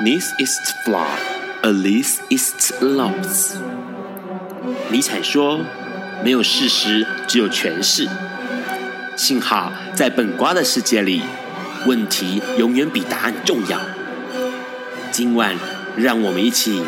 This is flawed, a least it's loss。尼采说：“没有事实，只有诠释。”幸好在本瓜的世界里，问题永远比答案重要。今晚，让我们一起。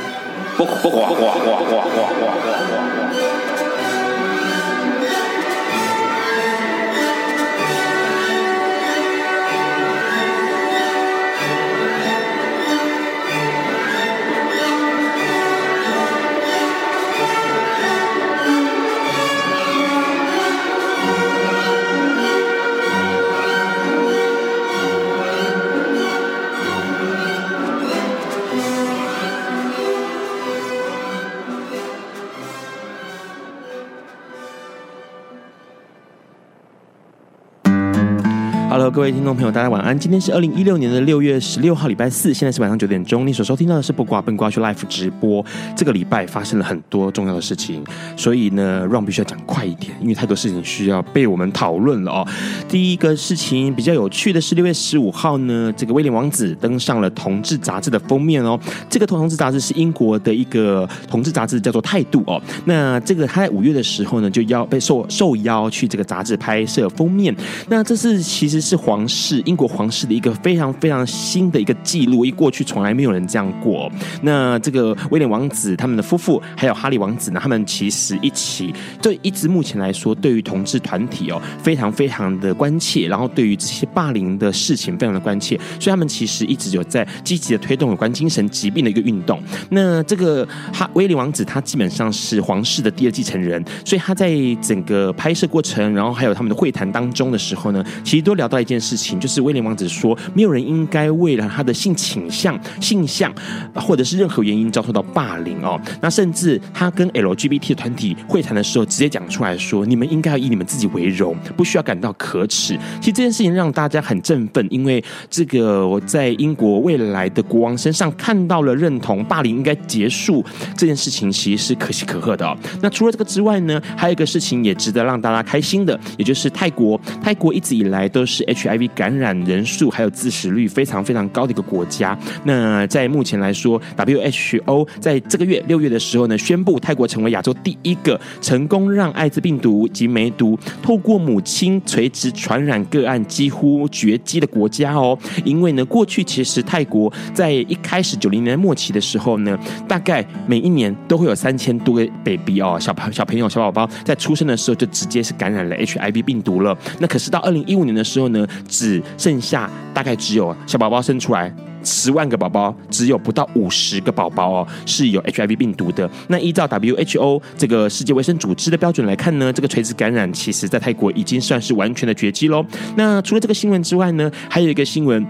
各位听众朋友，大家晚安。今天是二零一六年的六月十六号，礼拜四，现在是晚上九点钟。你所收听到的是不挂笨瓜去 Life 直播。这个礼拜发生了很多重要的事情，所以呢，Ron 必须要讲快一点，因为太多事情需要被我们讨论了哦。第一个事情比较有趣的是，六月十五号呢，这个威廉王子登上了同志杂志的封面哦。这个同志杂志是英国的一个同志杂志，叫做《态度》哦。那这个他在五月的时候呢，就邀被受受邀去这个杂志拍摄封面。那这是其实是。皇室，英国皇室的一个非常非常新的一个记录，一过去从来没有人这样过。那这个威廉王子他们的夫妇，还有哈利王子呢，他们其实一起，对一直目前来说，对于同志团体哦，非常非常的关切，然后对于这些霸凌的事情非常的关切，所以他们其实一直有在积极的推动有关精神疾病的一个运动。那这个哈威廉王子他基本上是皇室的第二继承人，所以他在整个拍摄过程，然后还有他们的会谈当中的时候呢，其实都聊到一件事情，就是威廉王子说，没有人应该为了他的性倾向、性向或者是任何原因遭受到霸凌哦。那甚至他跟 LGBT 团体会谈的时候，直接讲出来说，你们应该要以你们自己为荣，不需要感到可耻。其实这件事情让大家很振奋，因为这个我在英国未来的国王身上看到了认同霸凌应该结束这件事情，其实是可喜可贺的哦。那除了这个之外呢，还有一个事情也值得让大家开心的，也就是泰国，泰国一直以来都是 H HIV。感染人数还有致死率非常非常高的一个国家。那在目前来说，WHO 在这个月六月的时候呢，宣布泰国成为亚洲第一个成功让艾滋病毒及梅毒透过母亲垂直传染个案几乎绝迹的国家哦。因为呢，过去其实泰国在一开始九零年末期的时候呢，大概每一年都会有三千多个 baby 哦，小朋小朋友小宝宝在出生的时候就直接是感染了 HIV 病毒了。那可是到二零一五年的时候呢，只剩下大概只有小宝宝生出来十万个宝宝，只有不到五十个宝宝哦是有 HIV 病毒的。那依照 WHO 这个世界卫生组织的标准来看呢，这个垂直感染其实在泰国已经算是完全的绝迹喽。那除了这个新闻之外呢，还有一个新闻。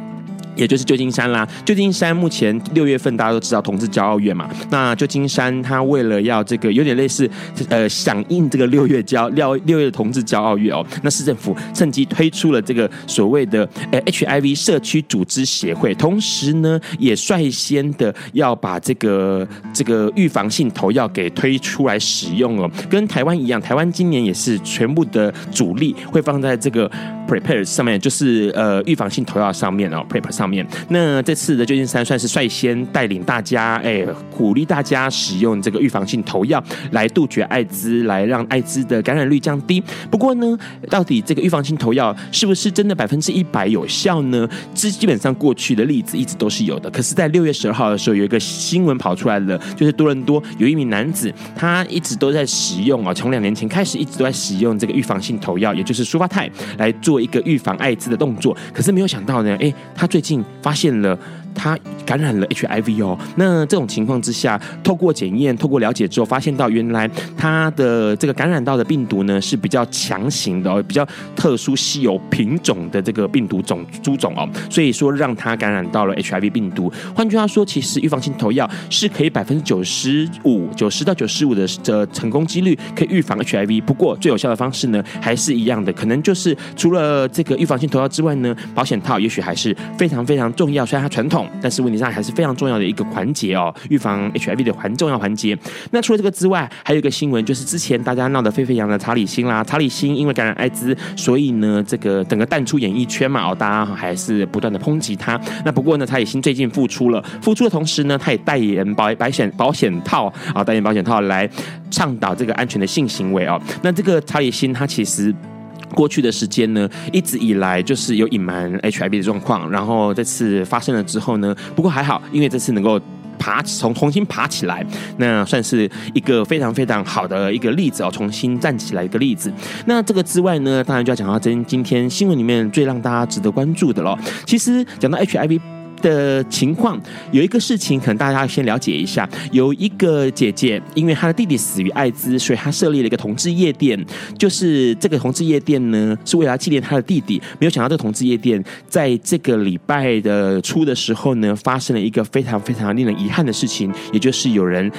也就是旧金山啦，旧金山目前六月份大家都知道同志骄傲月嘛，那旧金山他为了要这个有点类似呃响应这个六月骄六六月同志骄傲月哦，那市政府趁机推出了这个所谓的呃 HIV 社区组织协会，同时呢也率先的要把这个这个预防性投药给推出来使用哦，跟台湾一样，台湾今年也是全部的主力会放在这个 Prepare 上面，就是呃预防性投药上面哦，Prepare 上。面那这次的旧金山算是率先带领大家，哎，鼓励大家使用这个预防性投药来杜绝艾滋，来让艾滋的感染率降低。不过呢，到底这个预防性投药是不是真的百分之一百有效呢？这基本上过去的例子一直都是有的。可是，在六月十二号的时候，有一个新闻跑出来了，就是多伦多有一名男子，他一直都在使用啊，从两年前开始一直都在使用这个预防性投药，也就是舒发泰来做一个预防艾滋的动作。可是没有想到呢，哎，他最近。发现了。他感染了 HIV 哦，那这种情况之下，透过检验、透过了解之后，发现到原来他的这个感染到的病毒呢是比较强行的哦，比较特殊稀有品种的这个病毒种株种哦，所以说让他感染到了 HIV 病毒。换句话说，其实预防性投药是可以百分之九十五、九十到九十五的的成功几率可以预防 HIV。不过最有效的方式呢，还是一样的，可能就是除了这个预防性投药之外呢，保险套也许还是非常非常重要。虽然它传统。但是问题上还是非常重要的一个环节哦，预防 HIV 的环重要环节。那除了这个之外，还有一个新闻，就是之前大家闹得沸沸扬扬的查理辛啦，查理辛因为感染艾滋，所以呢，这个整个淡出演艺圈嘛，哦，大家还是不断的抨击他。那不过呢，查理辛最近复出了，复出的同时呢，他也代言保保险保险套啊，代言保险套来倡导这个安全的性行为哦。那这个查理辛他其实。过去的时间呢，一直以来就是有隐瞒 HIV 的状况，然后这次发生了之后呢，不过还好，因为这次能够爬从重新爬起来，那算是一个非常非常好的一个例子哦，重新站起来一个例子。那这个之外呢，当然就要讲到今今天新闻里面最让大家值得关注的了。其实讲到 HIV。的情况有一个事情，可能大家要先了解一下。有一个姐姐，因为她的弟弟死于艾滋，所以她设立了一个同志夜店。就是这个同志夜店呢，是为了纪念她的弟弟。没有想到，这个同志夜店在这个礼拜的初的时候呢，发生了一个非常非常令人遗憾的事情，也就是有人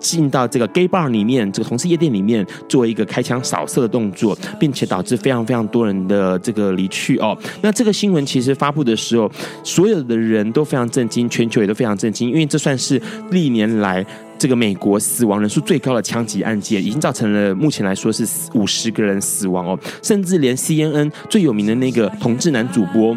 进到这个 gay bar 里面，这个同志夜店里面做一个开枪扫射的动作，并且导致非常非常多人的这个离去哦。那这个新闻其实发布的时候，所有的人。都非常震惊，全球也都非常震惊，因为这算是历年来这个美国死亡人数最高的枪击案件，已经造成了目前来说是五十个人死亡哦，甚至连 CNN 最有名的那个同志男主播。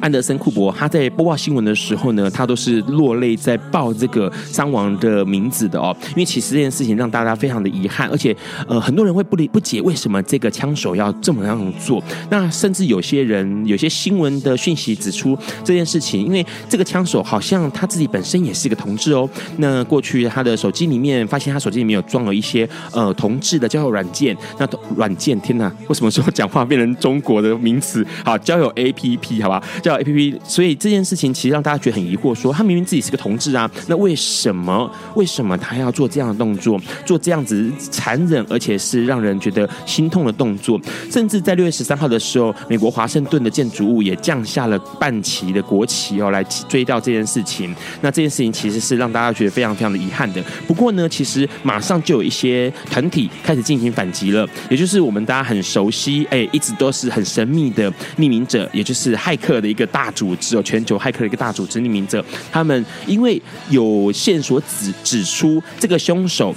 安德森库珀，他在播报新闻的时候呢，他都是落泪在报这个伤亡的名字的哦。因为其实这件事情让大家非常的遗憾，而且呃很多人会不理不解为什么这个枪手要这么样做。那甚至有些人有些新闻的讯息指出这件事情，因为这个枪手好像他自己本身也是一个同志哦。那过去他的手机里面发现他手机里面有装了一些呃同志的交友软件。那软件，天哪，为什么说讲话变成中国的名词？好，交友 APP 好吧？A P P，所以这件事情其实让大家觉得很疑惑，说他明明自己是个同志啊，那为什么为什么他要做这样的动作，做这样子残忍而且是让人觉得心痛的动作？甚至在六月十三号的时候，美国华盛顿的建筑物也降下了半旗的国旗哦，来追悼这件事情。那这件事情其实是让大家觉得非常非常的遗憾的。不过呢，其实马上就有一些团体开始进行反击了，也就是我们大家很熟悉，哎，一直都是很神秘的匿名者，也就是骇客的一个。个大组织哦，全球骇客的一个大组织匿名者，他们因为有线索指指出这个凶手。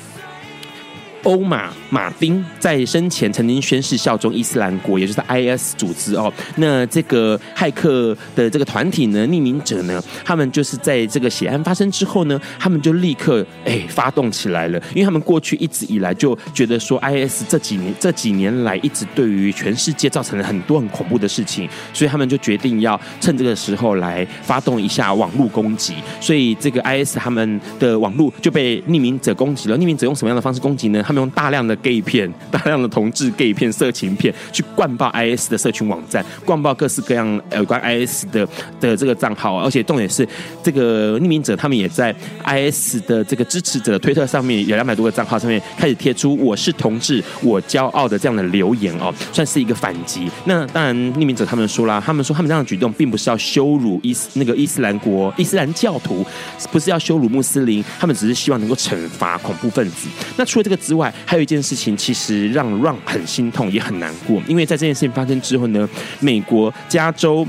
欧马马丁在生前曾经宣誓效忠伊斯兰国，也就是 IS 组织哦。那这个骇客的这个团体呢，匿名者呢，他们就是在这个血案发生之后呢，他们就立刻哎发动起来了，因为他们过去一直以来就觉得说 IS 这几年这几年来一直对于全世界造成了很多很恐怖的事情，所以他们就决定要趁这个时候来发动一下网络攻击。所以这个 IS 他们的网络就被匿名者攻击了。匿名者用什么样的方式攻击呢？们用大量的 gay 片、大量的同志 gay 片、色情片，去灌爆 IS 的社群网站，灌爆各式各样有关 IS 的的这个账号，而且重点是，这个匿名者他们也在 IS 的这个支持者的推特上面有两百多个账号上面开始贴出“我是同志，我骄傲”的这样的留言哦，算是一个反击。那当然，匿名者他们说啦，他们说他们这样的举动并不是要羞辱伊斯那个伊斯兰国伊斯兰教徒，不是要羞辱穆斯林，他们只是希望能够惩罚恐怖分子。那除了这个之外，还有一件事情，其实让 Ron 很心痛，也很难过，因为在这件事情发生之后呢，美国加州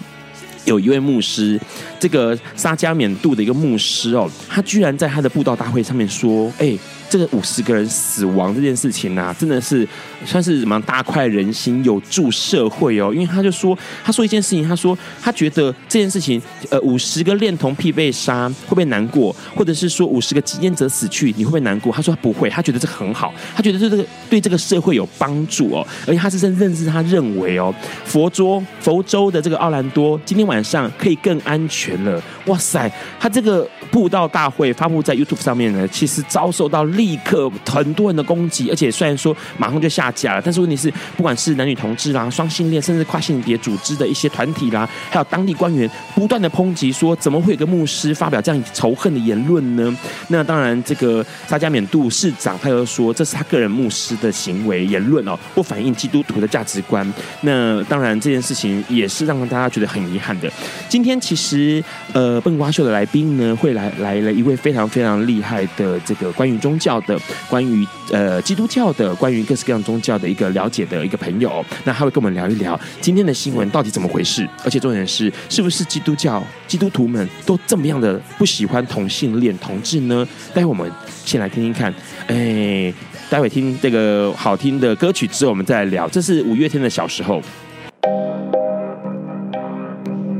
有一位牧师，这个沙加缅度的一个牧师哦，他居然在他的布道大会上面说：“哎。”这个五十个人死亡这件事情啊，真的是算是什么大快人心，有助社会哦。因为他就说，他说一件事情，他说他觉得这件事情，呃，五十个恋童癖被杀会不会难过，或者是说五十个极奸者死去你会不会难过？他说他不会，他觉得这很好，他觉得这个对这个社会有帮助哦。而且他是真正是他认为哦，佛桌佛州的这个奥兰多今天晚上可以更安全了。哇塞，他这个布道大会发布在 YouTube 上面呢，其实遭受到立刻很多人的攻击，而且虽然说马上就下架了，但是问题是，不管是男女同志啦、双性恋，甚至跨性别组织的一些团体啦，还有当地官员，不断的抨击说，怎么会有个牧师发表这样仇恨的言论呢？那当然，这个沙加缅度市长他又说，这是他个人牧师的行为言论哦，不反映基督徒的价值观。那当然，这件事情也是让大家觉得很遗憾的。今天其实，呃，笨瓜秀的来宾呢，会来来了一位非常非常厉害的这个关于宗教。的、关于呃基督教的、关于各式各样宗教的一个了解的一个朋友。那他会跟我们聊一聊今天的新闻到底怎么回事，而且重点是，是不是基督教基督徒们都这么样的不喜欢同性恋同志呢？待会我们先来听听看，哎，待会听这个好听的歌曲之后，我们再来聊。这是五月天的小时候。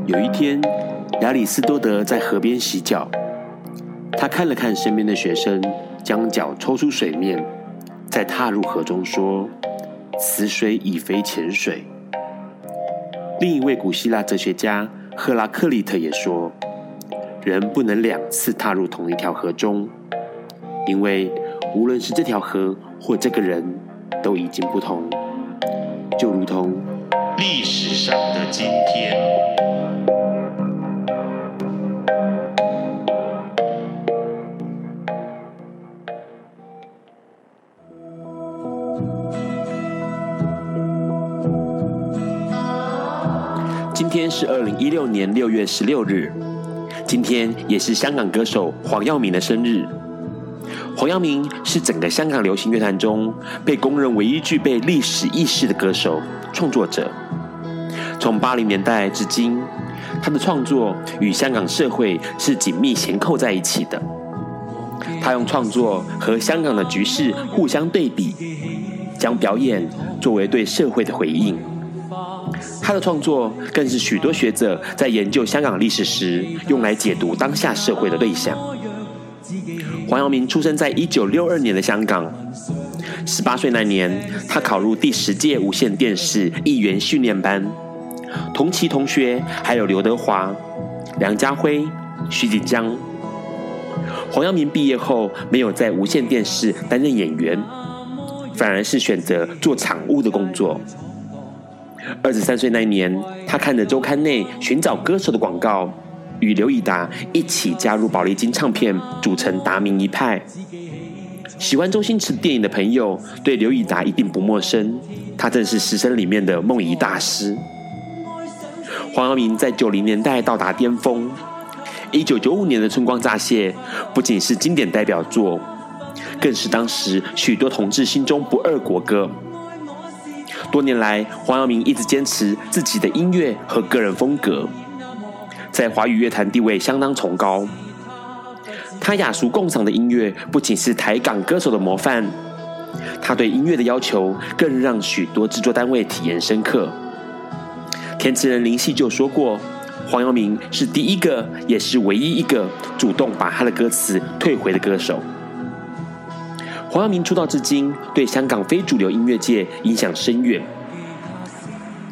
有一天，亚里斯多德在河边洗脚，他看了看身边的学生，将脚抽出水面，再踏入河中，说：“此水已非前水。”另一位古希腊哲学家赫拉克利特也说：“人不能两次踏入同一条河中，因为无论是这条河或这个人，都已经不同，就如同历史上的今天。”天是二零一六年六月十六日，今天也是香港歌手黄耀明的生日。黄耀明是整个香港流行乐坛中被公认唯一具备历史意识的歌手、创作者。从八零年代至今，他的创作与香港社会是紧密衔扣在一起的。他用创作和香港的局势互相对比，将表演作为对社会的回应。他的创作更是许多学者在研究香港历史时用来解读当下社会的对象。黄耀明出生在一九六二年的香港，十八岁那年，他考入第十届无线电视艺员训练班，同期同学还有刘德华、梁家辉、徐锦江。黄耀明毕业后没有在无线电视担任演员，反而是选择做场务的工作。二十三岁那年，他看着周刊内寻找歌手的广告，与刘以达一起加入宝丽金唱片，组成达明一派。喜欢周星驰电影的朋友对刘以达一定不陌生，他正是《食神》里面的梦遗大师。黄耀明在九零年代到达巅峰，一九九五年的《春光乍泄》不仅是经典代表作，更是当时许多同志心中不二国歌。多年来，黄耀明一直坚持自己的音乐和个人风格，在华语乐坛地位相当崇高。他雅俗共赏的音乐不仅是台港歌手的模范，他对音乐的要求更让许多制作单位体验深刻。填词人林夕就说过，黄耀明是第一个，也是唯一一个主动把他的歌词退回的歌手。黄耀明出道至今，对香港非主流音乐界影响深远。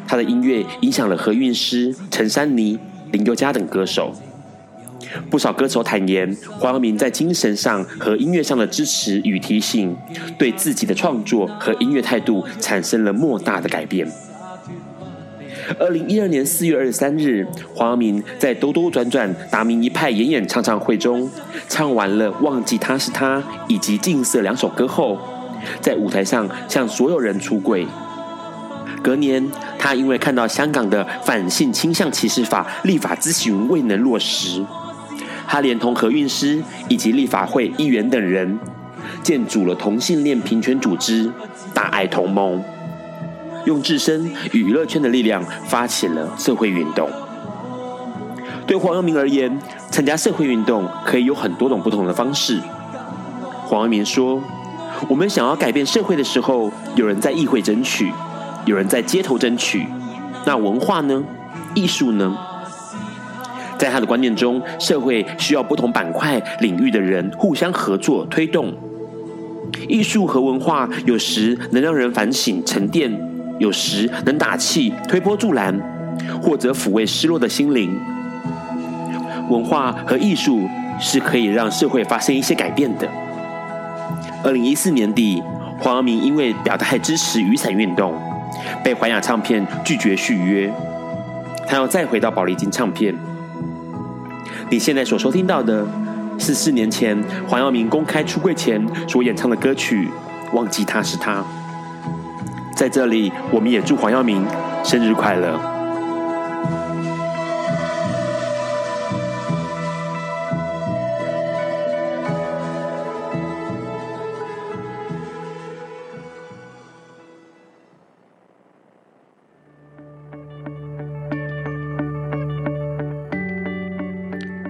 他的音乐影响了何韵诗、陈珊妮、林宥嘉等歌手。不少歌手坦言，黄耀明在精神上和音乐上的支持与提醒，对自己的创作和音乐态度产生了莫大的改变。二零一二年四月二十三日，黄明在兜兜转转达明一派演演唱唱会中，唱完了《忘记他是他》以及《近色》两首歌后，在舞台上向所有人出柜。隔年，他因为看到香港的反性倾向歧视法立法咨询未能落实，他连同何韵诗以及立法会议员等人，建组了同性恋平权组织“大爱同盟”。用自身与娱乐圈的力量发起了社会运动。对黄耀明而言，参加社会运动可以有很多种不同的方式。黄耀明说：“我们想要改变社会的时候，有人在议会争取，有人在街头争取。那文化呢？艺术呢？在他的观念中，社会需要不同板块领域的人互相合作推动。艺术和文化有时能让人反省沉淀。”有时能打气、推波助澜，或者抚慰失落的心灵。文化和艺术是可以让社会发生一些改变的。二零一四年底，黄耀明因为表态支持雨伞运动，被环亚唱片拒绝续约，他要再回到宝丽金唱片。你现在所收听到的是四年前黄耀明公开出柜前所演唱的歌曲《忘记他是他》。在这里我们也祝黄耀明生日快乐。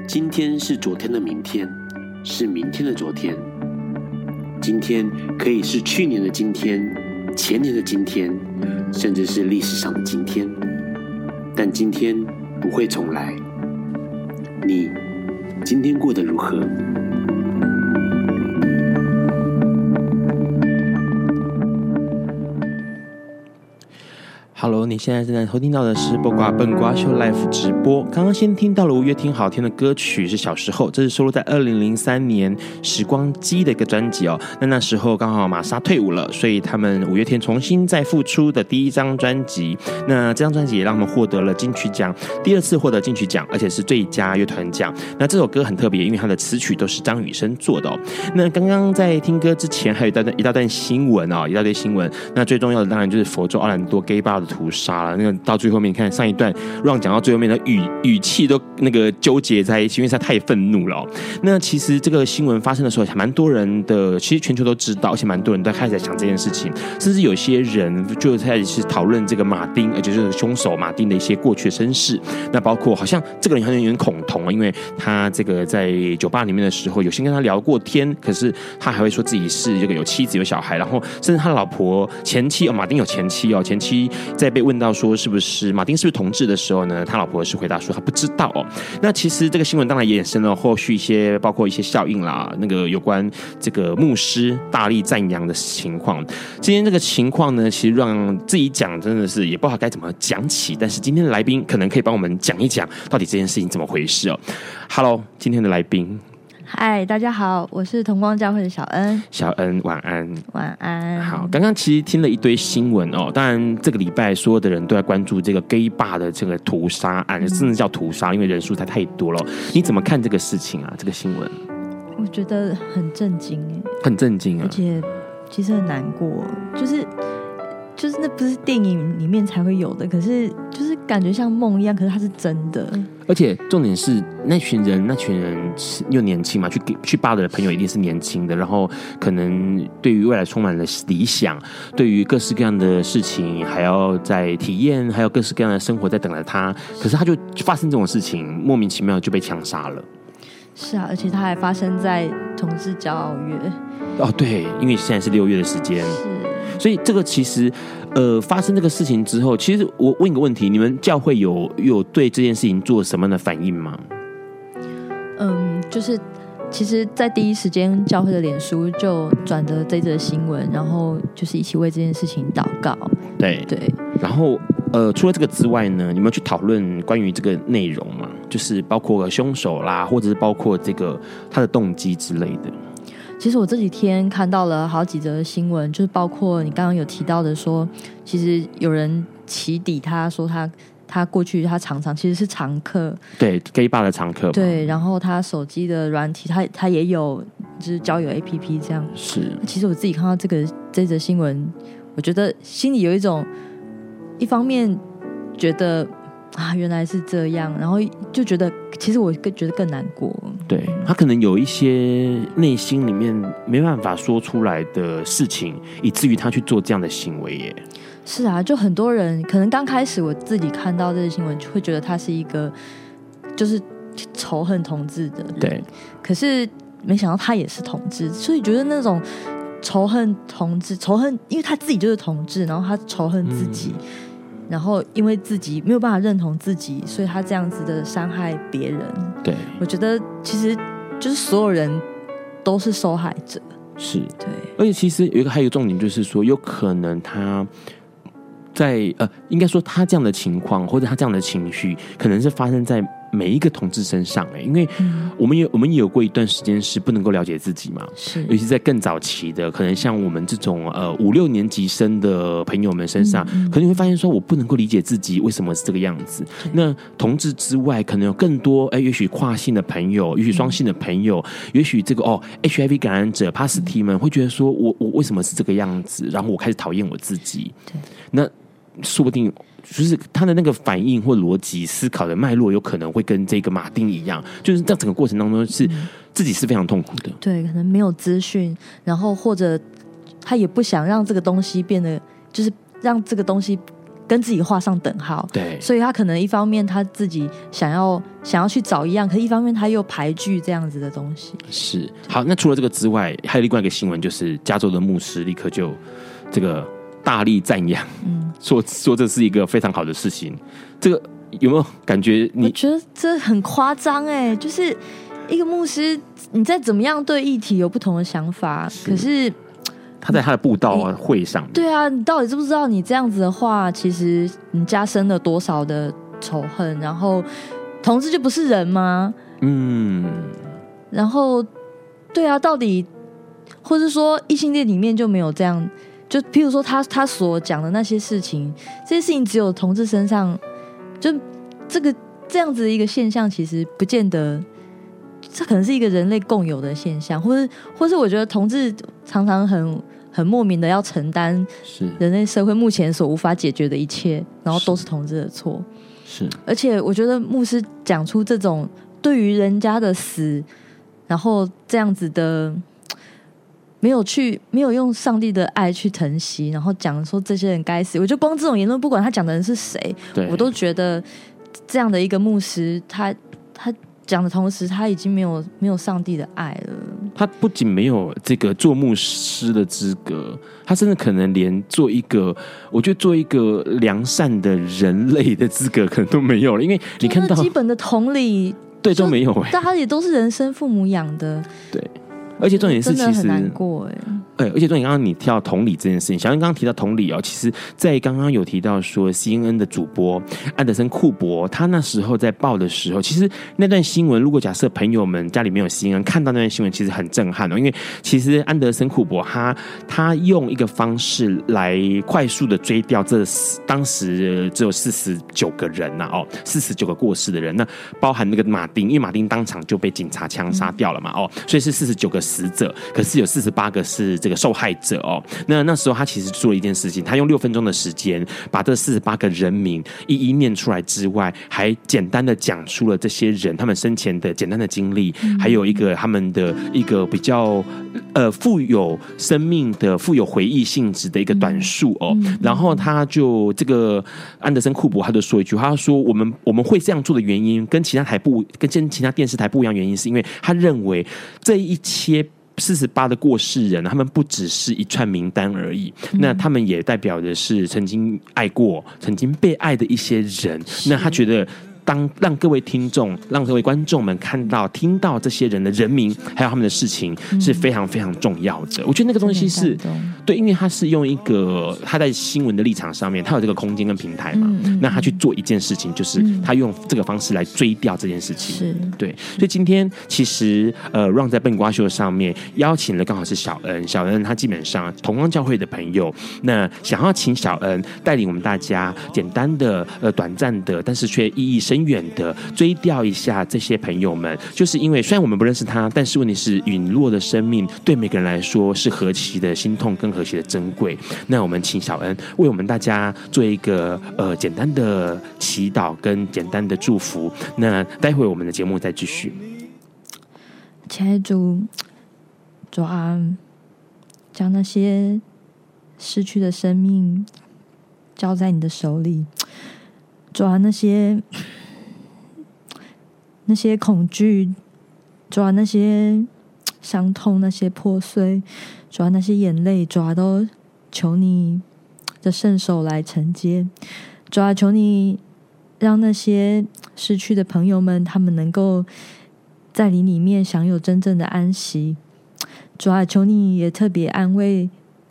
今天是昨天的明天是明天的昨天。今天可以是去年的今天前年的今天，甚至是历史上的今天。但今天不会重来。你今天过得如何？Hello，你现在正在收听到的是《笨瓜笨瓜秀》Live 直播。刚刚先听到了五月天好听的歌曲是《小时候》，这是收录在二零零三年《时光机》的一个专辑哦。那那时候刚好玛莎退伍了，所以他们五月天重新再复出的第一张专辑。那这张专辑也让他们获得了金曲奖，第二次获得金曲奖，而且是最佳乐团奖。那这首歌很特别，因为它的词曲都是张雨生做的哦。那刚刚在听歌之前，还有一大段一大段新闻哦，一大堆新闻。那最重要的当然就是佛州奥兰多 gay bar 的。屠杀了，那个到最后面，你看上一段让讲到最后面的语语气都那个纠结在一起，因为他太愤怒了。那其实这个新闻发生的时候，还蛮多人的，其实全球都知道，而且蛮多人都开始在想这件事情，甚至有些人就开始讨论这个马丁，而且就是凶手马丁的一些过去的身世。那包括好像这个人好像有点恐同啊，因为他这个在酒吧里面的时候，有先跟他聊过天，可是他还会说自己是这个有妻子有小孩，然后甚至他老婆前妻哦，马丁有前妻哦，前妻。在被问到说是不是马丁是不是同志的时候呢，他老婆是回答说他不知道哦。那其实这个新闻当然也衍生了后续一些，包括一些效应啦，那个有关这个牧师大力赞扬的情况。今天这个情况呢，其实让自己讲真的是也不知道该怎么讲起。但是今天的来宾可能可以帮我们讲一讲，到底这件事情怎么回事哦。Hello，今天的来宾。嗨，大家好，我是同光教会的小恩。小恩，晚安。晚安。好，刚刚其实听了一堆新闻哦，当然这个礼拜所有的人都在关注这个 gay bar 的这个屠杀案，真的叫屠杀，因为人数才太多了。你怎么看这个事情啊？这个新闻？我觉得很震惊，很震惊啊，而且其实很难过，就是。就是那不是电影里面才会有的，可是就是感觉像梦一样，可是它是真的。而且重点是那群人，那群人又年轻嘛，去去吧的朋友一定是年轻的，然后可能对于未来充满了理想，对于各式各样的事情还要在体验，还有各式各样的生活在等着他。可是他就发生这种事情，莫名其妙就被枪杀了。是啊，而且他还发生在同志骄傲月。哦，对，因为现在是六月的时间。是。所以这个其实，呃，发生这个事情之后，其实我问一个问题：你们教会有有对这件事情做什么样的反应吗？嗯，就是其实，在第一时间，教会的脸书就转的这则新闻，然后就是一起为这件事情祷告。对对。然后，呃，除了这个之外呢，你们去讨论关于这个内容嘛？就是包括凶手啦，或者是包括这个他的动机之类的。其实我这几天看到了好几则新闻，就是包括你刚刚有提到的说，其实有人起底，他说他他过去他常常其实是常客，对 gay bar 的常客，对，然后他手机的软体，他他也有就是交友 APP 这样。是，其实我自己看到这个这则新闻，我觉得心里有一种，一方面觉得。啊，原来是这样，然后就觉得，其实我更觉得更难过。对，他可能有一些内心里面没办法说出来的事情，以至于他去做这样的行为耶。是啊，就很多人可能刚开始我自己看到这个新闻，就会觉得他是一个就是仇恨同志的。对，可是没想到他也是同志，所以觉得那种仇恨同志，仇恨，因为他自己就是同志，然后他仇恨自己。嗯然后，因为自己没有办法认同自己，所以他这样子的伤害别人。对，我觉得其实就是所有人都是受害者。是，对。而且其实有一个还有一个重点就是说，有可能他在呃，应该说他这样的情况或者他这样的情绪，可能是发生在。每一个同志身上哎，因为我们有我们也有过一段时间是不能够了解自己嘛，是，尤其在更早期的，可能像我们这种呃五六年级生的朋友们身上，嗯嗯、可能会发现说我不能够理解自己为什么是这个样子。那同志之外，可能有更多哎，也许跨性的朋友，也许双性的朋友，嗯、也许这个哦 HIV 感染者、帕斯提们会觉得说我我为什么是这个样子？然后我开始讨厌我自己。对，那说不定。就是他的那个反应或逻辑思考的脉络，有可能会跟这个马丁一样，就是在整个过程当中是自己是非常痛苦的。对，可能没有资讯，然后或者他也不想让这个东西变得，就是让这个东西跟自己画上等号。对，所以他可能一方面他自己想要想要去找一样，可是一方面他又排拒这样子的东西。是好，那除了这个之外，还有另外一个新闻，就是加州的牧师立刻就这个大力赞扬，嗯，说说这是一个非常好的事情。这个有没有感觉你？我觉得这很夸张哎，就是一个牧师，你再怎么样对议题有不同的想法，是可是。他在他的布道会上，对啊，你到底知不知道？你这样子的话，其实你加深了多少的仇恨？然后，同志就不是人吗？嗯，然后，对啊，到底，或是说异性恋里面就没有这样？就譬如说他他所讲的那些事情，这些事情只有同志身上，就这个这样子的一个现象，其实不见得。这可能是一个人类共有的现象，或是，或是我觉得同志常常很很莫名的要承担是人类社会目前所无法解决的一切，然后都是同志的错。是，而且我觉得牧师讲出这种对于人家的死，然后这样子的没有去没有用上帝的爱去疼惜，然后讲说这些人该死。我觉得光这种言论，不管他讲的人是谁，我都觉得这样的一个牧师，他他。讲的同时，他已经没有没有上帝的爱了。他不仅没有这个做牧师的资格，他甚至可能连做一个，我觉得做一个良善的人类的资格可能都没有了。因为你看到基本的同理，对都没有哎，大家也都是人生父母养的，对。而且重点是，其实很难过哎。对，而且重点，刚刚你提到同理这件事情，小恩刚刚提到同理哦，其实，在刚刚有提到说，CNN 的主播安德森库伯，他那时候在报的时候，其实那段新闻，如果假设朋友们家里面有 CNN，看到那段新闻，其实很震撼哦，因为其实安德森库伯他他用一个方式来快速的追掉这当时只有四十九个人呐哦，四十九个过世的人，那包含那个马丁，因为马丁当场就被警察枪杀掉了嘛哦，所以是四十九个死者，可是有四十八个是这个受害者哦。那那时候他其实做了一件事情，他用六分钟的时间把这四十八个人名一一念出来之外，还简单的讲出了这些人他们生前的简单的经历，还有一个他们的一个比较呃富有生命的、富有回忆性质的一个短述哦。然后他就这个安德森库珀他就说一句话，他说：“我们我们会这样做的原因，跟其他台不跟其他电视台不一样，原因是因为他认为这一切。”四十八的过世人，他们不只是一串名单而已，嗯、那他们也代表的是曾经爱过、曾经被爱的一些人。那他觉得。当让各位听众、让各位观众们看到、听到这些人的人名，还有他们的事情，是非常非常重要的。我觉得那个东西是对，因为他是用一个他在新闻的立场上面，他有这个空间跟平台嘛，那他去做一件事情，就是他用这个方式来追掉这件事情。是对，所以今天其实呃，Ron 在笨瓜秀上面邀请了刚好是小恩，小恩他基本上同光教会的朋友，那想要请小恩带领我们大家简单的呃短暂的，但是却意义深。很远的追悼一下这些朋友们，就是因为虽然我们不认识他，但是问题是陨落的生命对每个人来说是何其的心痛，跟何其的珍贵。那我们请小恩为我们大家做一个呃简单的祈祷跟简单的祝福。那待会我们的节目再继续。亲爱的主，主啊，将那些失去的生命交在你的手里，主啊，那些。那些恐惧，抓那些伤痛，那些破碎，抓那些眼泪，抓都求你的圣手来承接，抓求你让那些失去的朋友们，他们能够在你里面享有真正的安息，抓求你也特别安慰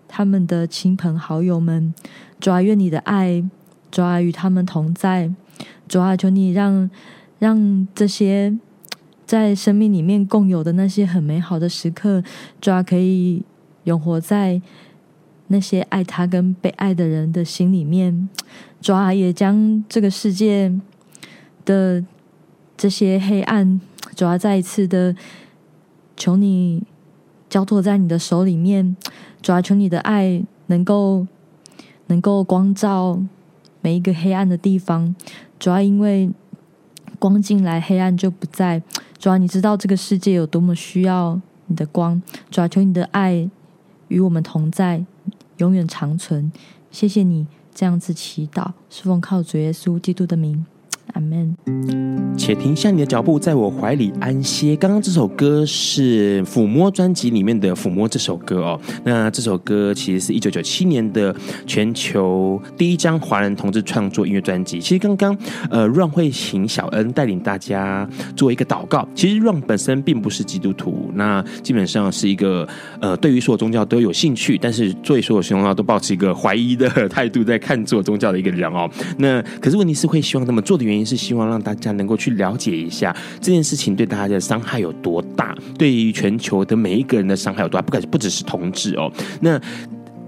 他们的亲朋好友们，抓愿你的爱，抓与他们同在，抓求你让。让这些在生命里面共有的那些很美好的时刻，主要可以永活在那些爱他跟被爱的人的心里面。主要也将这个世界的这些黑暗，主要再一次的求你交托在你的手里面。主要求你的爱能够能够光照每一个黑暗的地方。主要因为。光进来，黑暗就不在。主要，你知道这个世界有多么需要你的光。主啊，求你的爱与我们同在，永远长存。谢谢你这样子祈祷，是奉靠主耶稣基督的名。阿门。且停下你的脚步，在我怀里安歇。刚刚这首歌是《抚摸》专辑里面的《抚摸》这首歌哦。那这首歌其实是一九九七年的全球第一张华人同志创作音乐专辑。其实刚刚呃，Ron 会请小恩带领大家做一个祷告。其实 Ron 本身并不是基督徒，那基本上是一个呃，对于所有宗教都有兴趣，但是对所有宗教都保持一个怀疑的态度在看做宗教的一个人哦。那可是问题是会希望那么做的原因。是希望让大家能够去了解一下这件事情对大家的伤害有多大，对于全球的每一个人的伤害有多大，不可不只是同志哦，那。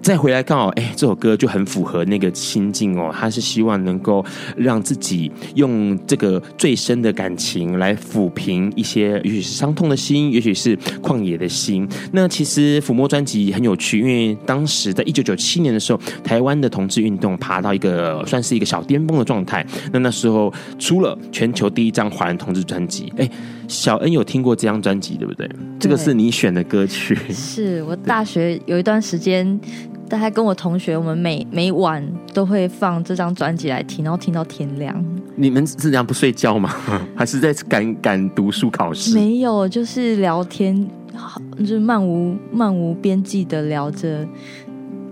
再回来刚好，哎，这首歌就很符合那个心境哦。他是希望能够让自己用这个最深的感情来抚平一些，也许是伤痛的心，也许是旷野的心。那其实抚摸专辑很有趣，因为当时在一九九七年的时候，台湾的同志运动爬到一个算是一个小巅峰的状态。那那时候出了全球第一张华人同志专辑。哎，小恩有听过这张专辑对不对？对，这个是你选的歌曲。是我大学有一段时间。大概跟我同学，我们每每晚都会放这张专辑来听，然后听到天亮。你们是这样不睡觉吗？还是在赶赶读书考试？没有，就是聊天，就是漫无漫无边际的聊着。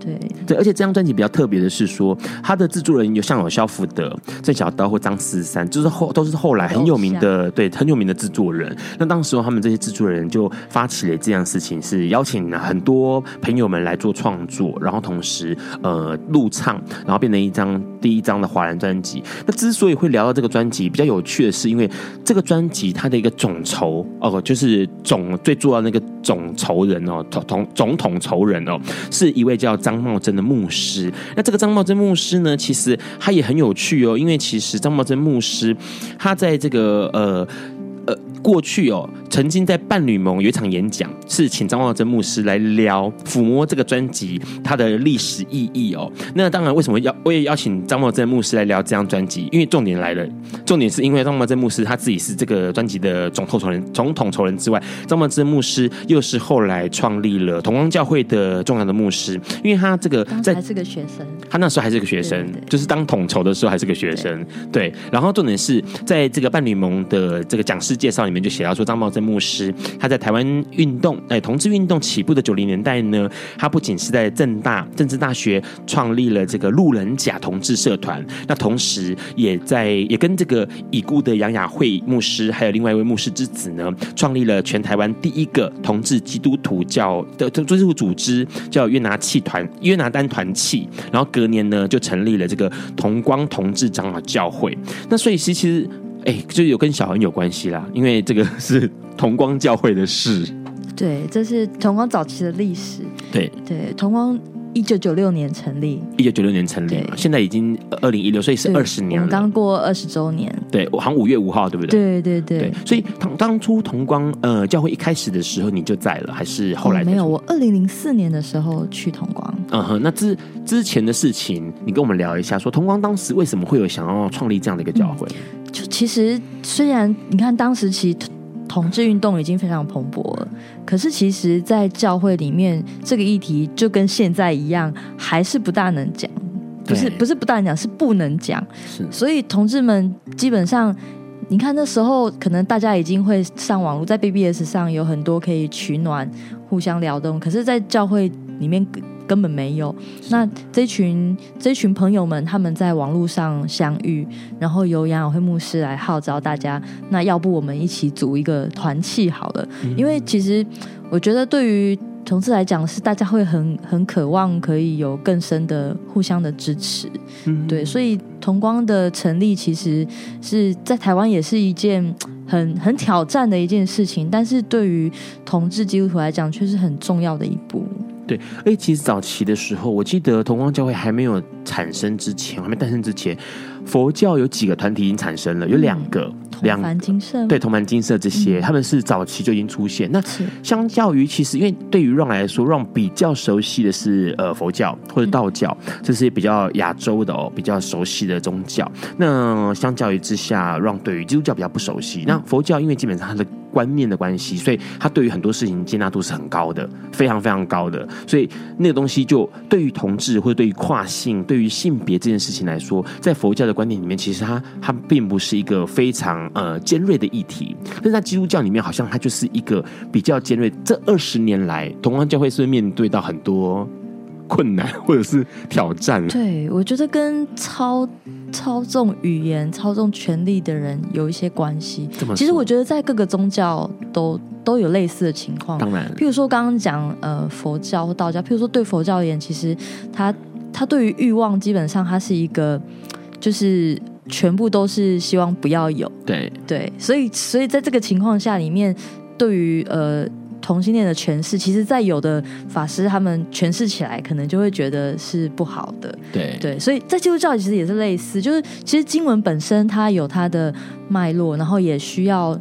对对，而且这张专辑比较特别的是说，他的制作人有像有肖福德、郑小刀或张四三，就是后都是后来很有名的，对很有名的制作人。那当时候他们这些制作人就发起了这样事情，是邀请很多朋友们来做创作，然后同时呃录唱，然后变成一张第一张的华人专辑。那之所以会聊到这个专辑，比较有趣的是，因为这个专辑它的一个总筹哦，就是总最重要的那个总筹人哦，总统总统筹人哦，是一位叫张。张茂珍的牧师，那这个张茂珍牧师呢，其实他也很有趣哦，因为其实张茂珍牧师他在这个呃。呃，过去哦，曾经在伴侣盟有一场演讲，是请张茂珍牧师来聊《抚摸》这个专辑它的历史意义哦。那当然，为什么要我也邀请张茂珍牧师来聊这张专辑？因为重点来了，重点是因为张茂珍牧师他自己是这个专辑的总统筹人，总统筹人之外，张茂珍牧师又是后来创立了同光教会的重要的牧师，因为他这个在还是个学生，他那时候还是个学生，就是当统筹的时候还是个学生，对，对。然后重点是在这个伴侣盟的这个讲师。介绍里面就写到说，张茂珍牧师他在台湾运动，哎，同志运动起步的九零年代呢，他不仅是在政大政治大学创立了这个路人甲同志社团，那同时也在也跟这个已故的杨雅慧牧师，还有另外一位牧师之子呢，创立了全台湾第一个同志基督徒教的基督组织，叫约拿契团约拿丹团契，然后隔年呢就成立了这个同光同志长老教会。那所以其实。哎，就有跟小恒有关系啦，因为这个是同光教会的事。对，这是同光早期的历史。对对，同光一九九六年成立，一九九六年成立，现在已经二零一六，所以是二十年了。刚过二十周年。对，我好像五月五号，对不对？对对对。对，所以当当初同光呃教会一开始的时候，你就在了，还是后来、哦？没有，我二零零四年的时候去同光。嗯哼，那之之前的事情，你跟我们聊一下，说同光当时为什么会有想要创立这样的一个教会？嗯就其实，虽然你看当时其实同志运动已经非常蓬勃了，可是其实，在教会里面，这个议题就跟现在一样，还是不大能讲。不是不是不大能讲，是不能讲。是，所以同志们基本上，你看那时候可能大家已经会上网络，在 BBS 上有很多可以取暖、互相聊动，可是，在教会里面。根本没有。那这群这群朋友们，他们在网络上相遇，然后由杨友会牧师来号召大家。那要不我们一起组一个团契好了？因为其实我觉得，对于同志来讲，是大家会很很渴望可以有更深的互相的支持。对，所以同光的成立，其实是在台湾也是一件 很很挑战的一件事情，但是对于同志基督徒来讲，却是很重要的一步。对，哎，其实早期的时候，我记得同光教会还没有产生之前，还没诞生之前，佛教有几个团体已经产生了，有两个，两同凡金色，对，铜盘金色这些，嗯、他们是早期就已经出现。那相较于其实，因为对于 Ron 来说，Ron 比较熟悉的是呃佛教或者道教，这是比较亚洲的哦，比较熟悉的宗教。那相较于之下，Ron 对于基督教比较不熟悉。那佛教因为基本上它的观念的关系，所以他对于很多事情接纳度是很高的，非常非常高的。所以那个东西就对于同志或者对于跨性、对于性别这件事情来说，在佛教的观念里面，其实它它并不是一个非常呃尖锐的议题。但是在基督教里面，好像它就是一个比较尖锐。这二十年来，同安教会是是面对到很多困难或者是挑战？对，我觉得跟操。操纵语言、操纵权力的人有一些关系。其实我觉得在各个宗教都都有类似的情况。当然，譬如说刚刚讲呃佛教或道教，譬如说对佛教而言，其实他他对于欲望基本上他是一个就是全部都是希望不要有。对对，所以所以在这个情况下里面，对于呃。同性恋的诠释，其实，在有的法师他们诠释起来，可能就会觉得是不好的。对对，所以在基督教其实也是类似，就是其实经文本身它有它的脉络，然后也需要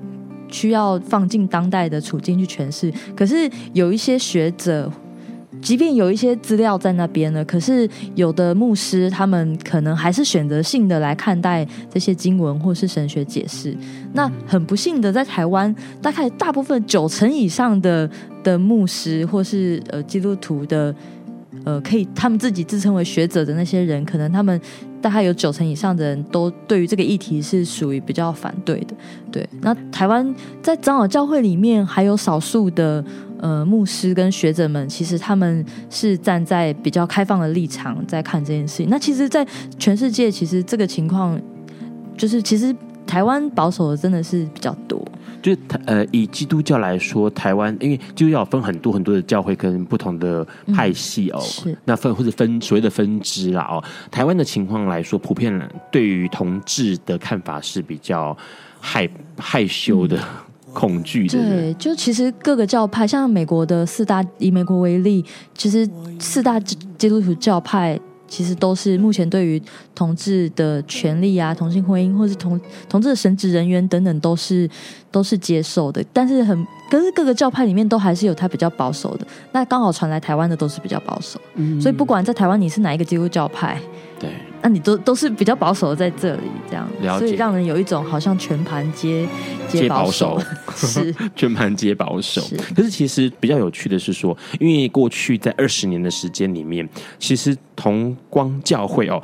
需要放进当代的处境去诠释。可是有一些学者。即便有一些资料在那边呢，可是有的牧师他们可能还是选择性的来看待这些经文或是神学解释。那很不幸的，在台湾，大概大部分九成以上的的牧师或是呃基督徒的呃可以他们自己自称为学者的那些人，可能他们大概有九成以上的人都对于这个议题是属于比较反对的。对，那台湾在长老教会里面还有少数的。呃，牧师跟学者们，其实他们是站在比较开放的立场在看这件事情。那其实，在全世界，其实这个情况就是，其实台湾保守的真的是比较多。就是呃，以基督教来说，台湾因为基督教分很多很多的教会跟不同的派系哦，是那分或者分所谓的分支啦哦。台湾的情况来说，普遍对于同志的看法是比较害害羞的。嗯恐惧的。对，就其实各个教派，像美国的四大，以美国为例，其实四大基督徒教派其实都是目前对于同志的权利啊、同性婚姻，或是同同志的神职人员等等，都是都是接受的。但是很，可是各个教派里面都还是有他比较保守的。那刚好传来台湾的都是比较保守，嗯，所以不管在台湾你是哪一个基督教派，对。那你都都是比较保守的在这里，这样，所以让人有一种好像全盘皆皆保守，是。全盘皆保守。可是其实比较有趣的是说，因为过去在二十年的时间里面，其实同光教会哦。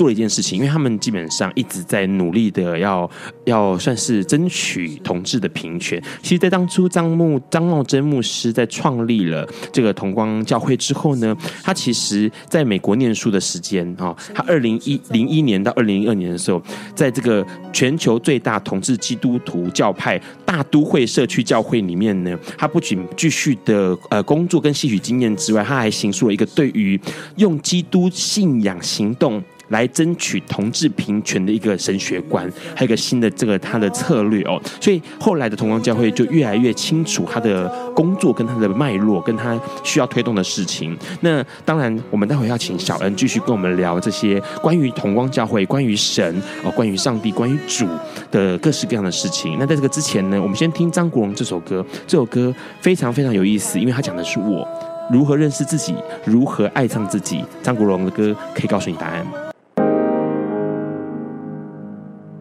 做了一件事情，因为他们基本上一直在努力的要要算是争取同志的平权。其实，在当初张牧张茂珍牧师在创立了这个同光教会之后呢，他其实在美国念书的时间啊，他二零一零一年到二零零二年的时候，在这个全球最大同志基督徒教派大都会社区教会里面呢，他不仅继续的呃工作跟吸取经验之外，他还行出了一个对于用基督信仰行动。来争取同志平权的一个神学观，还有一个新的这个他的策略哦，所以后来的同光教会就越来越清楚他的工作跟他的脉络，跟他需要推动的事情。那当然，我们待会要请小恩继续跟我们聊这些关于同光教会、关于神哦、关于上帝、关于主的各式各样的事情。那在这个之前呢，我们先听张国荣这首歌，这首歌非常非常有意思，因为他讲的是我如何认识自己，如何爱上自己。张国荣的歌可以告诉你答案。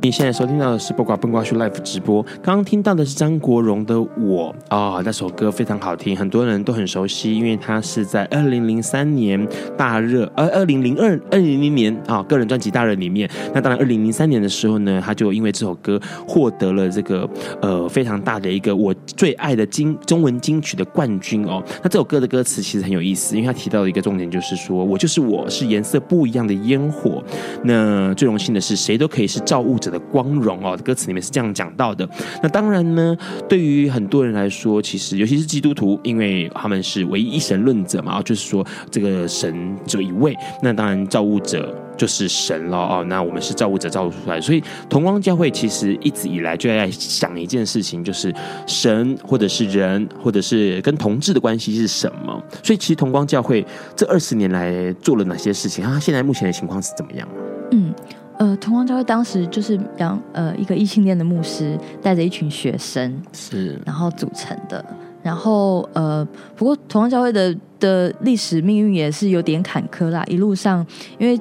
你现在收听到的是八卦笨瓜秀 Live 直播。刚刚听到的是张国荣的《我》啊、那首歌非常好听，很多人都很熟悉，因为他是在二零零三年大热，呃，二零零二二零零年啊、个人专辑大热里面。那当然，二零零三年的时候呢，他就因为这首歌获得了这个呃非常大的一个我最爱的金中文金曲的冠军哦。那这首歌的歌词其实很有意思，因为他提到的一个重点就是说我就是我是颜色不一样的烟火。那最荣幸的是，谁都可以是造物者的光荣哦，歌词里面是这样讲到的。那当然呢，对于很多人来说，其实尤其是基督徒，因为他们是唯一一神论者嘛，就是说这个神只有一位。那当然造物者就是神了哦。那我们是造物者造物出来，所以同光教会其实一直以来就在想一件事情，就是神或者是人，或者是跟同志的关系是什么。所以其实同光教会这二十年来做了哪些事情？他现在目前的情况是怎么样？嗯。呃，同光教会当时就是杨呃一个异性恋的牧师带着一群学生是，然后组成的。然后呃，不过同光教会的的历史命运也是有点坎坷啦。一路上，因为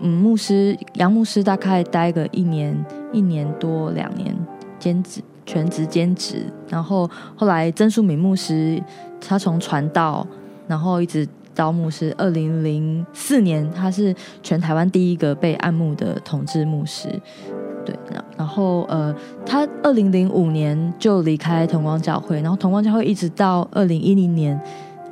嗯，牧师杨牧师大概待个一年一年多两年兼职全职兼职，然后后来曾淑敏牧师他从传道，然后一直。招牧师，二零零四年，他是全台湾第一个被按牧的同志牧师，对，然后呃，他二零零五年就离开同光教会，然后同光教会一直到二零一零年，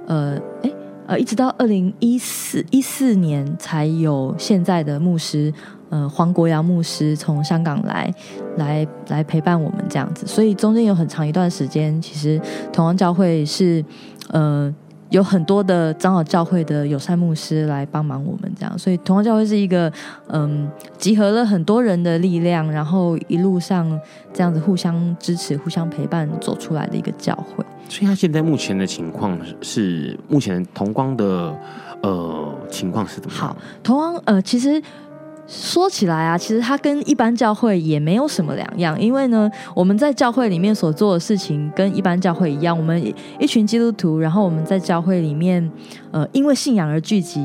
呃，哎，呃，一直到二零一四一四年才有现在的牧师，呃，黄国阳牧师从香港来，来来陪伴我们这样子，所以中间有很长一段时间，其实同光教会是，呃。有很多的长老教会的友善牧师来帮忙我们，这样，所以同光教会是一个嗯，集合了很多人的力量，然后一路上这样子互相支持、互相陪伴走出来的一个教会。所以，他现在目前的情况是，目前同光的呃情况是怎么样？好，同光呃，其实。说起来啊，其实它跟一般教会也没有什么两样，因为呢，我们在教会里面所做的事情跟一般教会一样，我们一群基督徒，然后我们在教会里面，呃，因为信仰而聚集，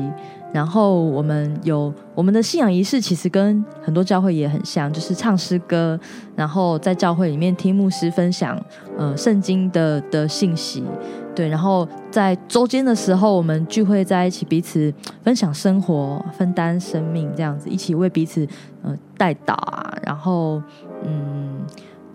然后我们有我们的信仰仪式，其实跟很多教会也很像，就是唱诗歌，然后在教会里面听牧师分享，呃，圣经的的信息。对，然后在周间的时候，我们聚会在一起，彼此分享生活，分担生命，这样子一起为彼此呃代祷啊。然后嗯，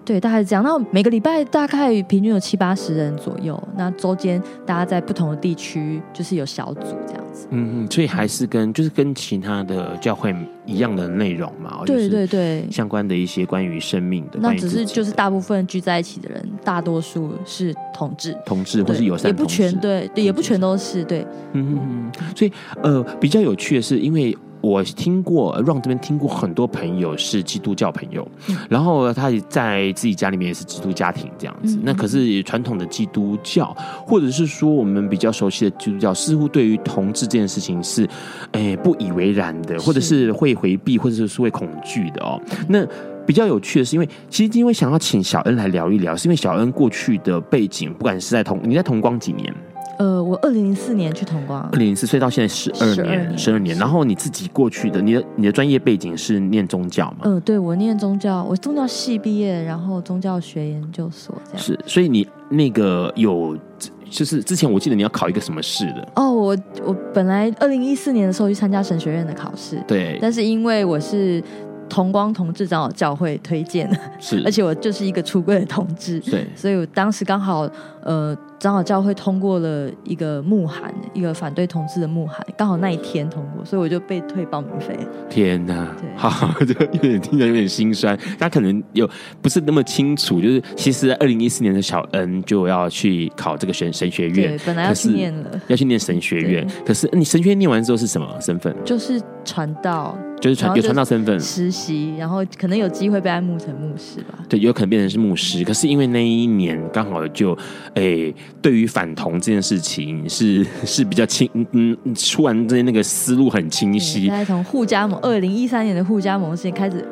对，大概是这样。那每个礼拜大概平均有七八十人左右。那周间大家在不同的地区，就是有小组这样子。嗯嗯，所以还是跟就是跟其他的教会一样的内容嘛。对对对，相关的一些关于生命的。那只是就是大部分聚在一起的人，大多数是。同志，同志或是友善，也不全对，对，也不全都是对。嗯嗯嗯。所以呃，比较有趣的是，因为我听过 Ron 这边听过很多朋友是基督教朋友，嗯、然后他也在自己家里面也是基督家庭这样子。嗯、那可是传统的基督教，或者是说我们比较熟悉的基督教，似乎对于同志这件事情是哎不以为然的，或者是会回避，或者是是会恐惧的哦。那比较有趣的是，因为其实因为想要请小恩来聊一聊，是因为小恩过去的背景，不管是在同你在同光几年？呃，我二零零四年去同光，二零零四岁到现在十二年，十二年。然后你自己过去的，你的你的专业背景是念宗教吗？嗯、呃，对，我念宗教，我宗教系毕业，然后宗教学研究所这样。是，所以你那个有，就是之前我记得你要考一个什么试的？哦，我我本来二零一四年的时候去参加神学院的考试，对，但是因为我是。同光同志长老教会推荐的，是，而且我就是一个出柜的同志，对，所以我当时刚好，呃，长老教会通过了一个牧函，一个反对同志的牧函，刚好那一天通过，所以我就被退报名费。天哪，对，好，就有点听着有点心酸。大家可能有不是那么清楚，就是其实二零一四年的小恩就要去考这个神神学院，对，本来要去念了，要去念神学院，可是你神学院念完之后是什么身份？就是传道。就是传有传道身份实习，然后可能有机会被安牧成牧师吧。对，有可能变成是牧师。可是因为那一年刚好就，诶、欸，对于反同这件事情是是比较清，嗯，突然之间那个思路很清晰。大概从护家盟二零一三年的护家盟事情开始。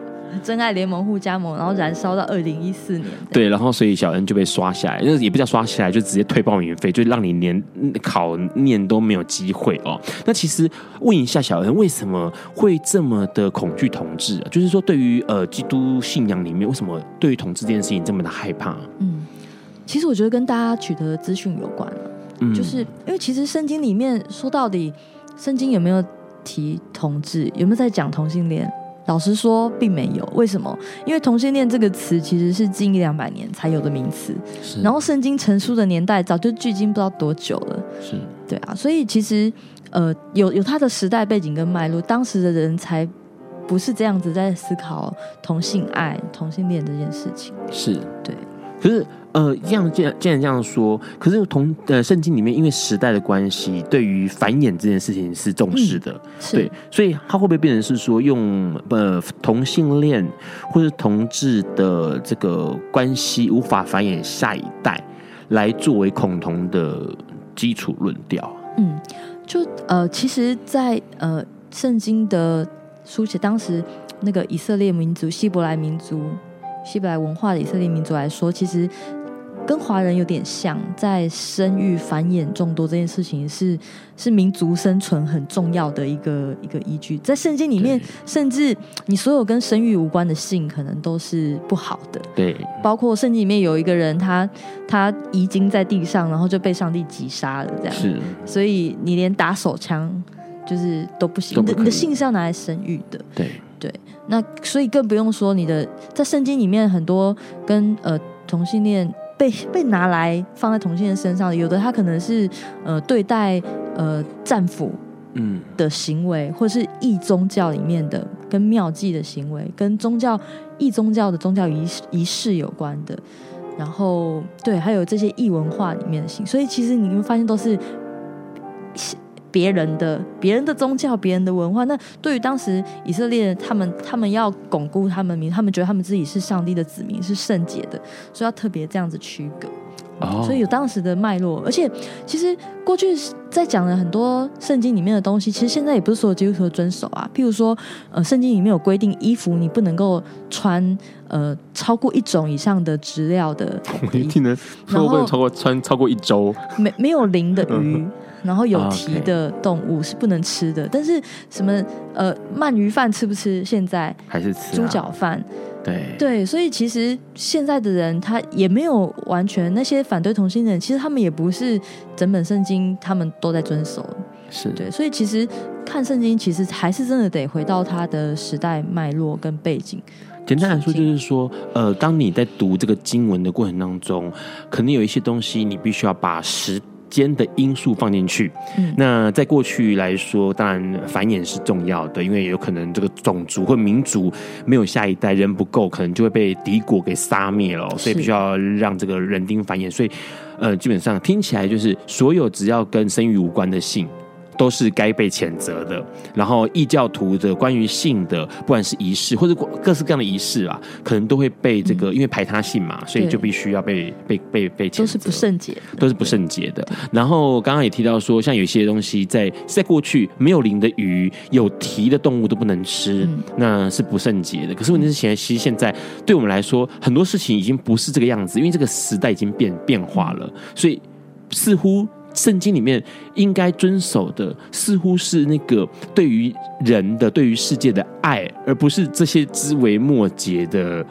真爱联盟互加盟，然后燃烧到二零一四年。对，然后所以小恩就被刷下来，那也不叫刷下来，就直接退报名费，就让你连考念都没有机会哦。那其实问一下小恩，为什么会这么的恐惧同志啊？就是说，对于呃基督信仰里面，为什么对于同志这件事情这么的害怕？嗯，其实我觉得跟大家取得的资讯有关了。嗯，就是因为其实圣经里面说到底，圣经有没有提同志？有没有在讲同性恋？老实说，并没有。为什么？因为同性恋这个词其实是近一两百年才有的名词，然后圣经成书的年代早就距今不知道多久了，是。对啊，所以其实呃，有有它的时代背景跟脉络，当时的人才不是这样子在思考同性爱、同性恋这件事情。是，对。可是。呃，这样既然既然这样说，可是同呃圣经里面因为时代的关系，对于繁衍这件事情是重视的，嗯、对，所以它会不会变成是说用呃同性恋或者同志的这个关系无法繁衍下一代，来作为恐同的基础论调？嗯，就呃，其实在，在呃圣经的书写当时。那个以色列民族、希伯来民族、希伯来文化的以色列民族来说，其实。跟华人有点像，在生育繁衍众多这件事情是是民族生存很重要的一个一个依据。在圣经里面，甚至你所有跟生育无关的性，可能都是不好的。对，包括圣经里面有一个人，他他遗精在地上，然后就被上帝击杀了，这样。是，所以你连打手枪就是都不行。你的你的性是要拿来生育的。对对，那所以更不用说你的在圣经里面很多跟呃同性恋。被被拿来放在同性恋身上的，有的他可能是呃对待呃战俘嗯的行为，嗯、或是异宗教里面的跟庙妓的行为，跟宗教异宗教的宗教仪式仪式有关的，然后对，还有这些异文化里面的行，所以其实你会发现都是。别人的别人的宗教，别人的文化，那对于当时以色列他们，他们要巩固他们名，他们觉得他们自己是上帝的子民，是圣洁的，所以要特别这样子区隔。哦，所以有当时的脉络，而且其实过去在讲了很多圣经里面的东西，其实现在也不是所有基督徒遵守啊。譬如说，呃，圣经里面有规定，衣服你不能够穿呃超过一种以上的质料的。我一听呢，说不能超过穿超过一周，没没有零的鱼。然后有蹄的动物是不能吃的，但是什么呃鳗鱼饭吃不吃？现在还是吃猪脚饭？对对，所以其实现在的人他也没有完全那些反对同性的人，其实他们也不是整本圣经他们都在遵守，是对，所以其实看圣经其实还是真的得回到他的时代脉络跟背景。简单来说就是说，呃，当你在读这个经文的过程当中，可能有一些东西你必须要把时间的因素放进去，嗯，那在过去来说，当然繁衍是重要的，因为有可能这个种族或民族没有下一代，人不够，可能就会被敌国给杀灭了，所以必须要让这个人丁繁衍。所以，呃，基本上听起来就是所有只要跟生育无关的性。都是该被谴责的。然后异教徒的关于性的，不管是仪式或者各式各样的仪式啊，可能都会被这个，嗯、因为排他性嘛，所以就必须要被被被被谴责。都是不圣洁，都是不圣洁的。然后刚刚也提到说，像有些东西在在过去没有鳞的鱼、有蹄的动物都不能吃，嗯、那是不圣洁的。可是问题是，现在其实现在对我们来说，很多事情已经不是这个样子，因为这个时代已经变变化了，所以似乎。圣经里面应该遵守的，似乎是那个对于人的、对于世界的爱，而不是这些枝微末节的，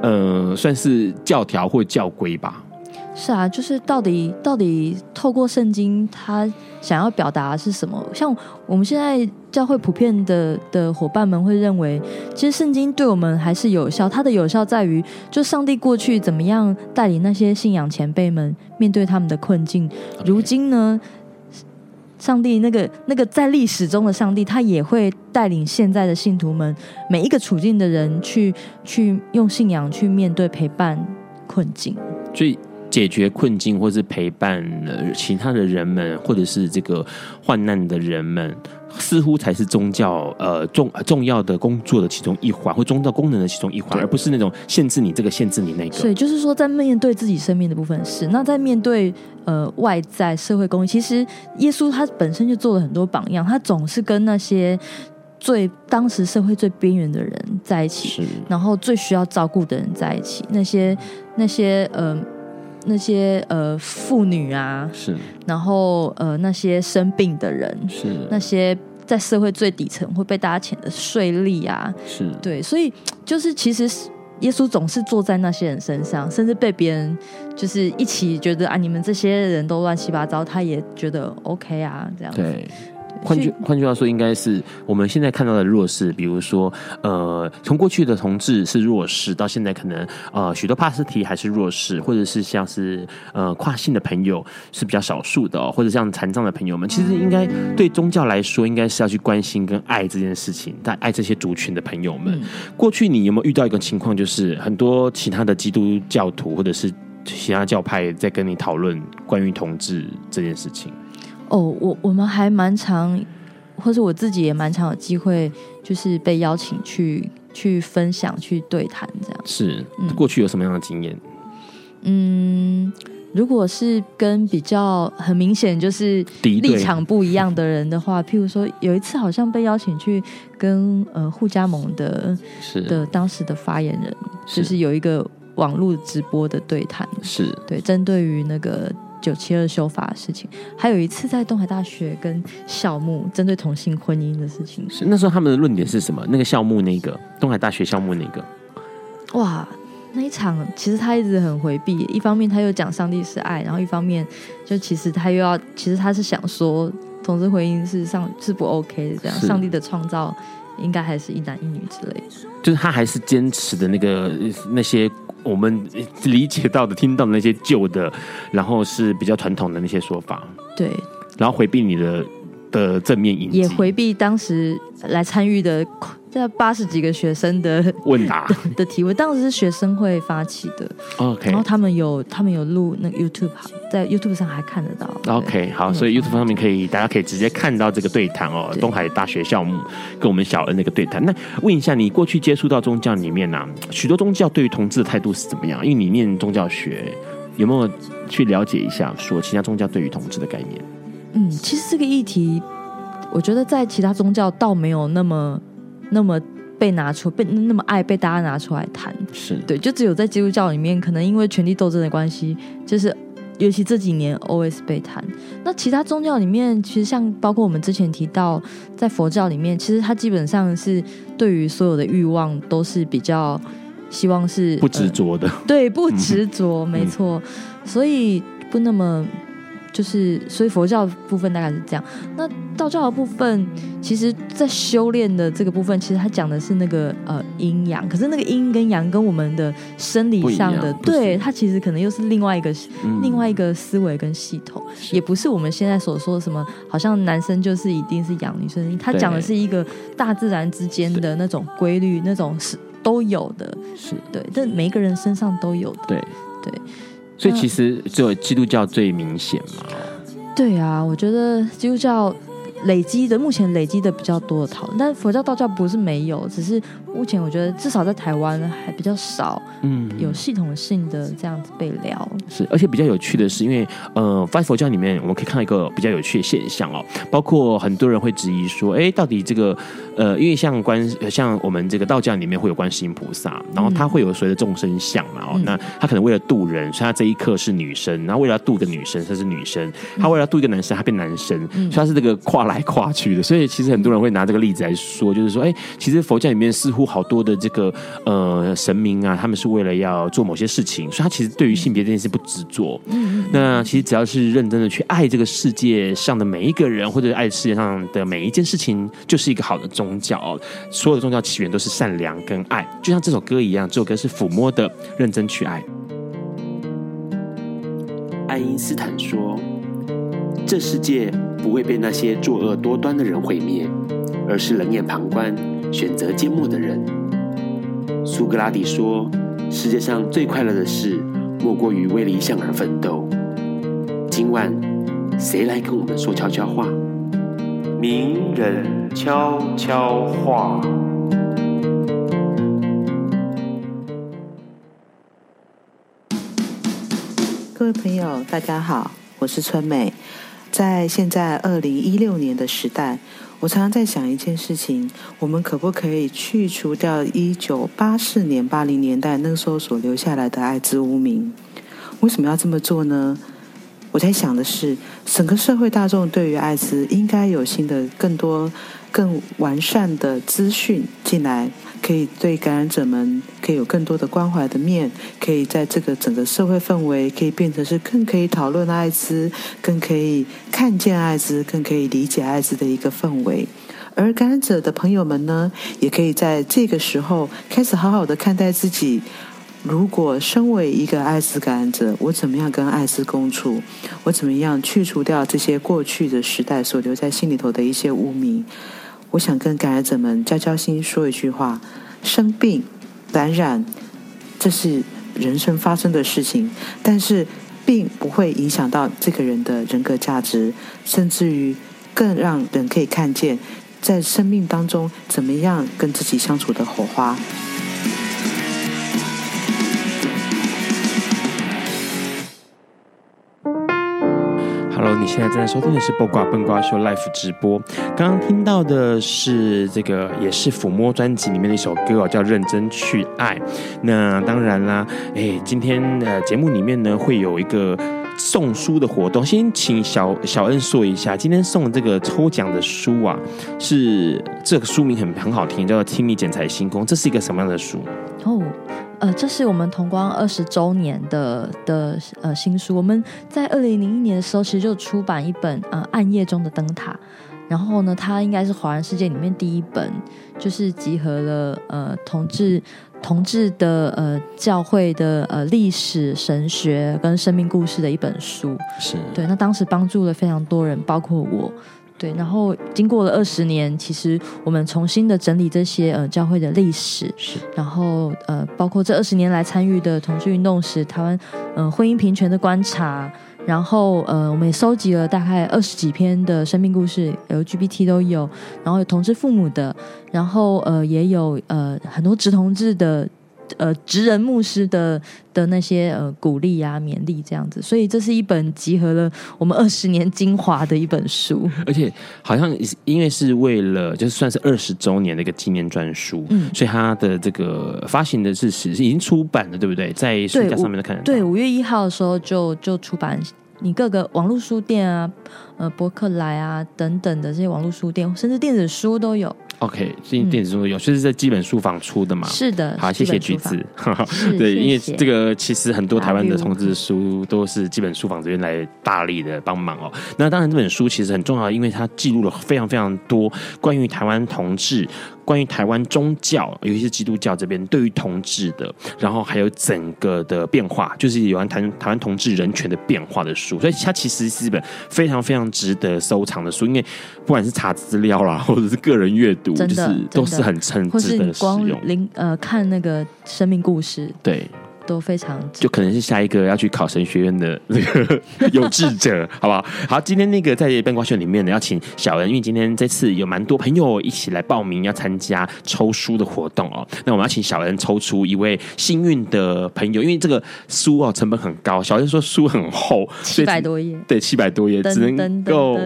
呃，算是教条或教规吧。是啊，就是到底到底透过圣经，他想要表达是什么？像我们现在教会普遍的的伙伴们会认为，其实圣经对我们还是有效。它的有效在于，就上帝过去怎么样带领那些信仰前辈们面对他们的困境。如今呢，上帝那个那个在历史中的上帝，他也会带领现在的信徒们每一个处境的人去去用信仰去面对陪伴困境。所以。解决困境，或是陪伴其他的人们，或者是这个患难的人们，似乎才是宗教呃重重要的工作的其中一环，或宗教功能的其中一环，而不是那种限制你这个、限制你那个。所以就是说，在面对自己生命的部分是，那在面对呃外在社会公益，其实耶稣他本身就做了很多榜样，他总是跟那些最当时社会最边缘的人在一起，是然后最需要照顾的人在一起，那些那些呃。那些呃妇女啊，是，然后呃那些生病的人，是，那些在社会最底层会被大家谴的税吏啊，是对，所以就是其实耶稣总是坐在那些人身上，甚至被别人就是一起觉得啊，你们这些人都乱七八糟，他也觉得 OK 啊，这样子。对。换句换句话说，应该是我们现在看到的弱势，比如说，呃，从过去的同志是弱势，到现在可能呃许多帕斯提还是弱势，或者是像是呃跨性的朋友是比较少数的，哦，或者像残障的朋友们，其实应该对宗教来说，应该是要去关心跟爱这件事情，但爱这些族群的朋友们。过去你有没有遇到一个情况，就是很多其他的基督教徒或者是其他教派在跟你讨论关于同志这件事情？哦，我我们还蛮常，或者我自己也蛮常有机会，就是被邀请去去分享、去对谈这样。是，过去有什么样的经验？嗯，如果是跟比较很明显就是立场不一样的人的话，譬如说有一次好像被邀请去跟呃互加盟的的当时的发言人，就是有一个网络直播的对谈，是。对针对于那个九七二修法的事情，还有一次在东海大学跟校牧针对同性婚姻的事情，是那时候他们的论点是什么？那个校牧那个东海大学校牧那个，哇。那一场其实他一直很回避，一方面他又讲上帝是爱，然后一方面就其实他又要，其实他是想说同志婚姻是上是不 OK 的，这样上帝的创造应该还是一男一女之类的，就是他还是坚持的那个那些我们理解到的、听到的那些旧的，然后是比较传统的那些说法，对，然后回避你的的正面影，也回避当时来参与的。这八十几个学生的 问答的，的提问，当时是学生会发起的。OK，然后他们有他们有录那个 YouTube，在 YouTube 上还看得到。OK，好，所以 YouTube 上面可以大家可以直接看到这个对谈哦，东海大学校牧跟我们小恩那个对谈。那问一下，你过去接触到宗教里面呢、啊，许多宗教对于同志的态度是怎么样？因为你念宗教学，有没有去了解一下，说其他宗教对于同志的概念？嗯，其实这个议题，我觉得在其他宗教倒没有那么。那么被拿出被那么爱被大家拿出来谈，是对，就只有在基督教里面，可能因为权力斗争的关系，就是尤其这几年 always 被谈。那其他宗教里面，其实像包括我们之前提到，在佛教里面，其实它基本上是对于所有的欲望都是比较希望是不执着的，呃、对，不执着，嗯、没错，所以不那么。就是，所以佛教部分大概是这样。那道教的部分，其实，在修炼的这个部分，其实它讲的是那个呃阴阳。可是那个阴跟阳跟我们的生理上的，对它其实可能又是另外一个、嗯、另外一个思维跟系统，也不是我们现在所说的什么，好像男生就是一定是阳，女生他讲的是一个大自然之间的那种规律，那种是都有的，是。对，但每一个人身上都有的，对。对。所以其实只有基督教最明显嘛？对啊，我觉得基督教。累积的目前累积的比较多的讨论，但佛教、道教不是没有，只是目前我觉得至少在台湾还比较少，嗯，有系统性的这样子被聊。是，而且比较有趣的是，因为呃，在佛教里面，我们可以看到一个比较有趣的现象哦，包括很多人会质疑说，哎，到底这个呃，因为像观像我们这个道教里面会有观世音菩萨，然后他会有随着众生相嘛，哦，嗯、那他可能为了渡人，所以他这一刻是女生，然后为了要度一个女生，他是女生；他为了要度一个男生，他变男生，嗯、所以他是这个跨。来跨去的，所以其实很多人会拿这个例子来说，就是说，哎，其实佛教里面似乎好多的这个呃神明啊，他们是为了要做某些事情，所以他其实对于性别这件事不执着。嗯，那其实只要是认真的去爱这个世界上的每一个人，或者爱世界上的每一件事情，就是一个好的宗教。所有的宗教起源都是善良跟爱，就像这首歌一样，这首歌是抚摸的认真去爱。爱因斯坦说。这世界不会被那些作恶多端的人毁灭，而是冷眼旁观、选择缄默的人。苏格拉底说：“世界上最快乐的事，莫过于为理想而奋斗。”今晚，谁来跟我们说悄悄话？名人悄悄话。各位朋友，大家好，我是春美。在现在二零一六年的时代，我常常在想一件事情：我们可不可以去除掉一九八四年、八零年代那时候所留下来的艾滋污名？为什么要这么做呢？我在想的是，整个社会大众对于艾滋应该有新的、更多、更完善的资讯进来。可以对感染者们可以有更多的关怀的面，可以在这个整个社会氛围可以变成是更可以讨论艾滋，更可以看见艾滋，更可以理解艾滋的一个氛围。而感染者的朋友们呢，也可以在这个时候开始好好的看待自己。如果身为一个艾滋感染者，我怎么样跟艾滋共处？我怎么样去除掉这些过去的时代所留在心里头的一些污名？我想跟感染者们交交心，说一句话：生病、感染，这是人生发生的事情，但是并不会影响到这个人的人格价值，甚至于更让人可以看见，在生命当中怎么样跟自己相处的火花。Hello，你现在正在收听的是《八卦笨瓜秀》Live 直播。刚刚听到的是这个，也是抚摸专辑里面的一首歌哦，叫《认真去爱》。那当然啦，哎，今天呃节目里面呢会有一个送书的活动，先请小小恩说一下，今天送这个抽奖的书啊，是这个书名很很好听，叫做《听你剪裁星空》，这是一个什么样的书？哦。呃，这是我们同光二十周年的的呃新书。我们在二零零一年的时候，其实就出版一本呃《暗夜中的灯塔》，然后呢，它应该是华人世界里面第一本，就是集合了呃同志同志的呃教会的呃历史、神学跟生命故事的一本书。是对，那当时帮助了非常多人，包括我。对，然后经过了二十年，其实我们重新的整理这些呃教会的历史，是，然后呃包括这二十年来参与的同志运动史、台湾呃婚姻平权的观察，然后呃我们也收集了大概二十几篇的生命故事，LGBT 都有，然后有同志父母的，然后呃也有呃很多直同志的。呃，职人牧师的的那些呃鼓励啊、勉励这样子，所以这是一本集合了我们二十年精华的一本书，而且好像因为是为了就是算是二十周年的一个纪念专书，嗯，所以它的这个发行的是是已经出版了，对不对？在书架上面都看得到。对，五月一号的时候就就出版，你各个网络书店啊、呃博客来啊等等的这些网络书店，甚至电子书都有。OK，最近电子书都有，就、嗯、是在基本书房出的嘛。是的，好，谢谢橘子。对，因为这个其实很多台湾的同志书都是基本书房这边来大力的帮忙哦。那当然，这本书其实很重要，因为它记录了非常非常多关于台湾同志。关于台湾宗教，尤其是基督教这边对于同志的，然后还有整个的变化，就是有关台台湾同志人权的变化的书，所以它其实是一本非常非常值得收藏的书，因为不管是查资料啦，或者是个人阅读，就是都是很称值得使用。零呃，看那个生命故事，对。都非常，就可能是下一个要去考神学院的那个有志者，好不好？好，今天那个在笨瓜秀里面呢，要请小恩，因为今天这次有蛮多朋友一起来报名要参加抽书的活动哦。那我们要请小恩抽出一位幸运的朋友，因为这个书哦成本很高，小恩说书很厚，七百多页，对，七百多页，只能够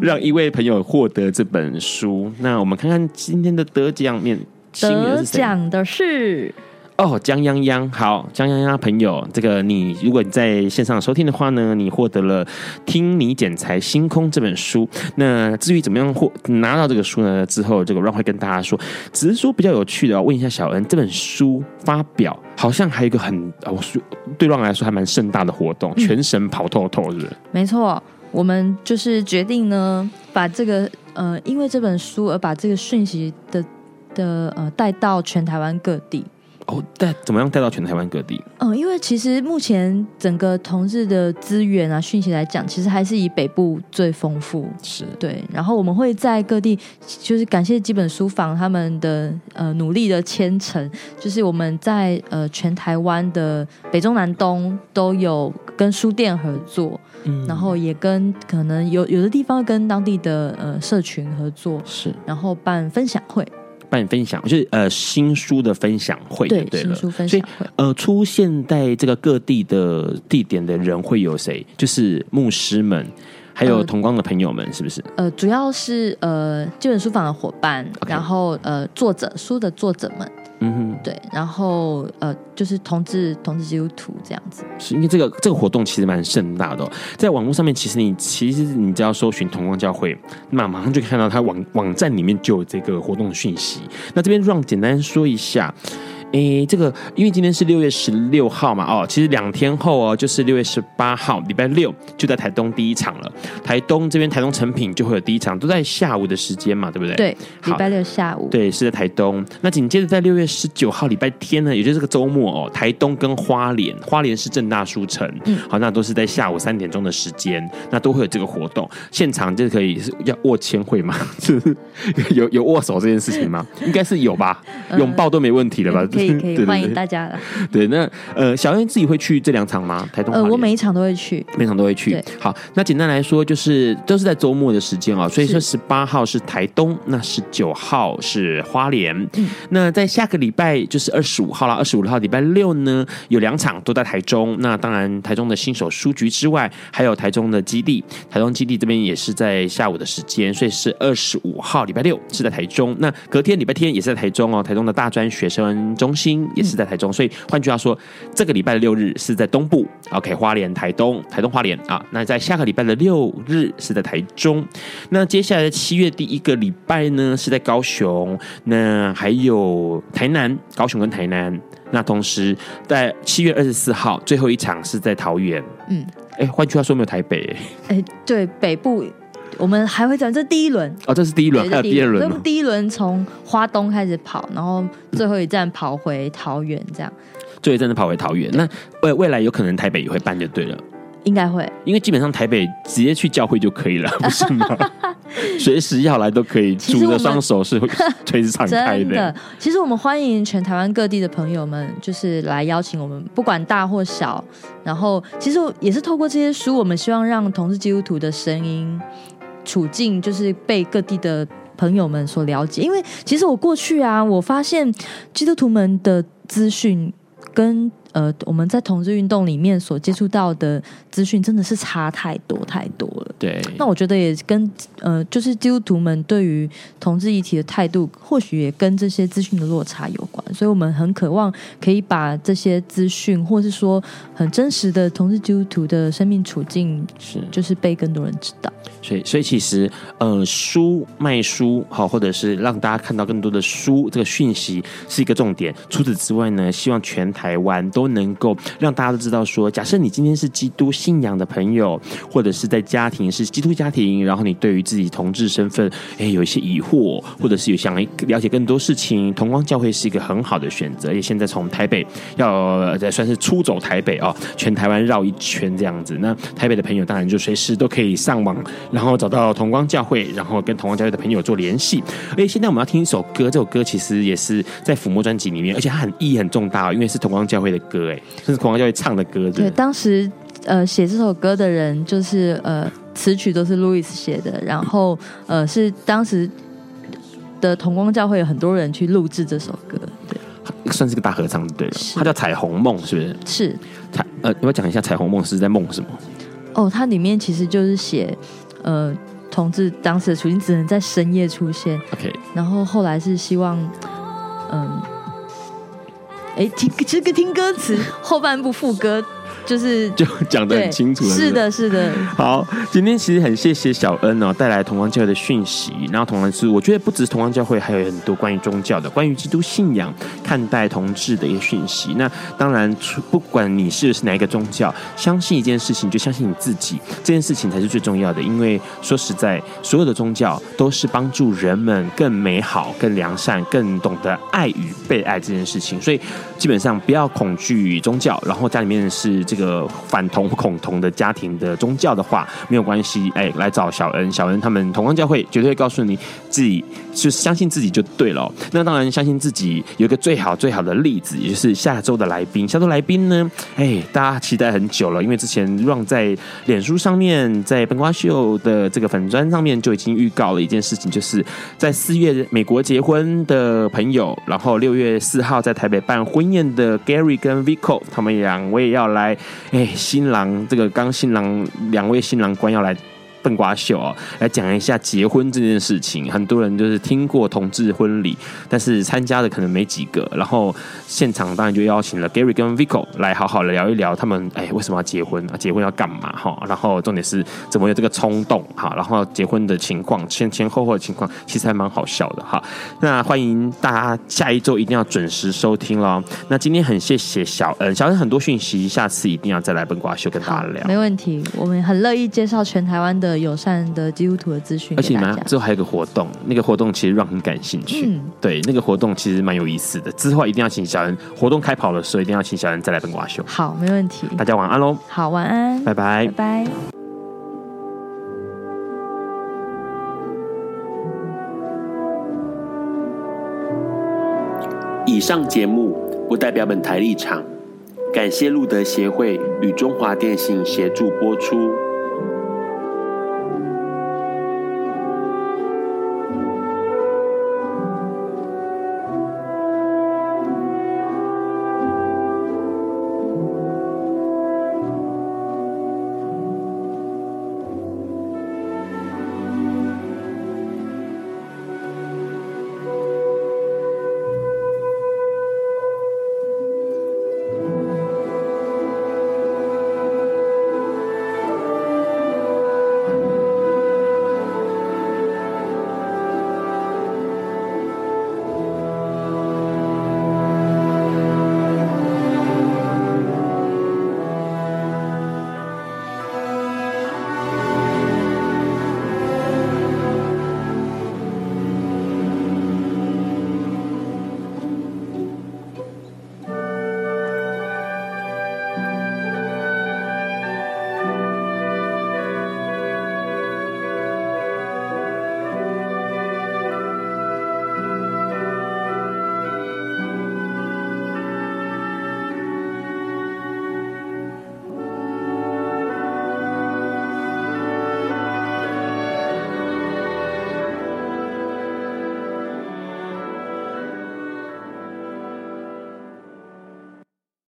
让一位朋友获得这本书。那我们看看今天的得奖面，得奖的是。哦，江泱泱，好，江泱泱朋友，这个你如果你在线上收听的话呢，你获得了《听你剪裁星空》这本书。那至于怎么样获拿到这个书呢？之后这个 Ron 会跟大家说。只是说比较有趣的，问一下小恩，这本书发表好像还有一个很，我说对 Ron 来说还蛮盛大的活动，全省跑透透，是不是？嗯，没错，我们就是决定呢，把这个呃，因为这本书而把这个讯息的的呃带到全台湾各地。哦，带怎么样带到全台湾各地？嗯，因为其实目前整个同志的资源啊、讯息来讲，其实还是以北部最丰富。是对，然后我们会在各地，就是感谢基本书房他们的呃努力的牵成，就是我们在呃全台湾的北中南东都有跟书店合作，嗯，然后也跟可能有有的地方跟当地的呃社群合作，是，然后办分享会。办分享就是呃新书的分享会对，对了，新书分享会。所以呃出现在这个各地的地点的人会有谁？就是牧师们，还有同光的朋友们，是不是？呃，主要是呃基本书坊的伙伴.然后呃作者书的作者们。对，然后呃，就是同志同志基督徒这样子，是因为这个这个活动其实蛮盛大的，在网络上面，其实你其实你只要搜寻同光教会，那马上就看到他网网站里面就有这个活动的讯息。那这边让简单说一下。诶，这个因为今天是六月十六号嘛，哦，其实两天后哦，就是六月十八号，礼拜六就在台东第一场了。台东这边台东成品就会有第一场，都在下午的时间嘛，对不对？对，礼拜六下午。对，是在台东。那紧接着在六月十九号礼拜天呢，也就是这个周末哦，台东跟花莲，花莲是正大书城，嗯，好，那都是在下午三点钟的时间，那都会有这个活动，现场就可以是要握签会吗？是有有握手这件事情吗？应该是有吧，拥抱都没问题了吧？可以 可以欢迎大家了。对，那呃，小燕自己会去这两场吗？台东？呃，我每一场都会去，每场都会去对。好，那简单来说，就是都是在周末的时间啊、哦，所以说十八号是台东，那十九号是花莲。嗯，那在下个礼拜就是二十五号啦，二十五号礼拜六呢，有两场都在台中。那当然，台中的新手书局之外，还有台中的基地，台中基地这边也是在下午的时间，所以是二十五号礼拜六是在台中。那隔天礼拜天也是在台中哦，台中的大专学生中心也是在台中。嗯、所以换句话说，这个礼拜的六日是在东部，OK，花莲、台东、台东花莲啊。那在下个礼拜的六日是在台中。那接下来的七月第一个礼拜呢是在高雄，那还有台南、高雄跟台南。那同时在七月二十四号最后一场是在桃园。嗯，哎，换句话说没有台北。哎，对，北部。我们还会讲这第一轮哦，这是第一轮，还有第二轮。这第一轮从花东开始跑，然后最后一站跑回桃园，这样。最后一站是跑回桃园，那未未来有可能台北也会办就对了，应该会，因为基本上台北直接去教会就可以了，不是吗？随时要来都可以，主的双手是随时敞开的。的。其实我们欢迎全台湾各地的朋友们，就是来邀请我们，不管大或小。然后，其实也是透过这些书，我们希望让同志基督徒的声音。处境就是被各地的朋友们所了解，因为其实我过去啊，我发现基督徒们的资讯跟呃我们在同志运动里面所接触到的资讯真的是差太多太多了。对，那我觉得也跟呃就是基督徒们对于同志议题的态度，或许也跟这些资讯的落差有关，所以我们很渴望可以把这些资讯，或是说很真实的同志基督徒的生命处境，是就是被更多人知道。所以，所以其实，呃，书卖书好，或者是让大家看到更多的书，这个讯息是一个重点。除此之外呢，希望全台湾都都能够让大家都知道说，假设你今天是基督信仰的朋友，或者是在家庭是基督家庭，然后你对于自己同志身份，哎，有一些疑惑，或者是有想了解更多事情，同光教会是一个很好的选择。也现在从台北要算是出走台北哦，全台湾绕一圈这样子，那台北的朋友当然就随时都可以上网。然后找到同光教会，然后跟同光教会的朋友做联系。而且现在我们要听一首歌，这首歌其实也是在抚摸专辑里面，而且它很意义很重大，因为是同光教会的歌，哎，这是同光教会唱的歌。对，当时呃写这首歌的人就是呃词曲都是 Louis 写的，然后呃是当时的同光教会有很多人去录制这首歌，对，算是个大合唱，对了，它叫《彩虹梦》，是不是？是。彩呃，你要讲一下《彩虹梦》是在梦什么？哦，它里面其实就是写。呃，同志当时的处境只能在深夜出现。OK，然后后来是希望，嗯，哎，听这个听歌词后半部副歌。就是 就讲的很清楚了，是的，是的。好，今天其实很谢谢小恩哦，带来同光教会的讯息。然后同样是，我觉得不只是同光教会，还有很多关于宗教的、关于基督信仰、看待同志的一些讯息。那当然，不管你是是哪一个宗教，相信一件事情，就相信你自己，这件事情才是最重要的。因为说实在，所有的宗教都是帮助人们更美好、更良善、更懂得爱与被爱这件事情。所以基本上不要恐惧宗教，然后家里面是这个。个反同恐同的家庭的宗教的话没有关系，哎，来找小恩，小恩他们同光教会绝对会告诉你自己就相信自己就对了。那当然相信自己有一个最好最好的例子，也就是下周的来宾。下周来宾呢，哎，大家期待很久了，因为之前让在脸书上面，在本瓜秀的这个粉砖上面就已经预告了一件事情，就是在四月美国结婚的朋友，然后六月四号在台北办婚宴的 Gary 跟 Vico，他们两位要来。哎，新郎这个刚新郎两位新郎官要来。笨瓜秀哦，来讲一下结婚这件事情。很多人就是听过同志婚礼，但是参加的可能没几个。然后现场当然就邀请了 Gary 跟 Vico 来好好的聊一聊他们哎为什么要结婚啊？结婚要干嘛哈？然后重点是怎么有这个冲动哈？然后结婚的情况前前后后的情况其实还蛮好笑的哈。那欢迎大家下一周一定要准时收听喽。那今天很谢谢小恩，小恩很多讯息，下次一定要再来笨瓜秀跟大家聊。没问题，我们很乐意介绍全台湾的。友善的基督徒的资讯，而且你们之后还有个活动，那个活动其实让很感兴趣。嗯，对，那个活动其实蛮有意思的。之后一定要请小恩，活动开跑的时候一定要请小恩再来本瓜秀。好，没问题。大家晚安喽。好，晚安，拜拜，拜拜。以上节目不代表本台立场，感谢路德协会与中华电信协助播出。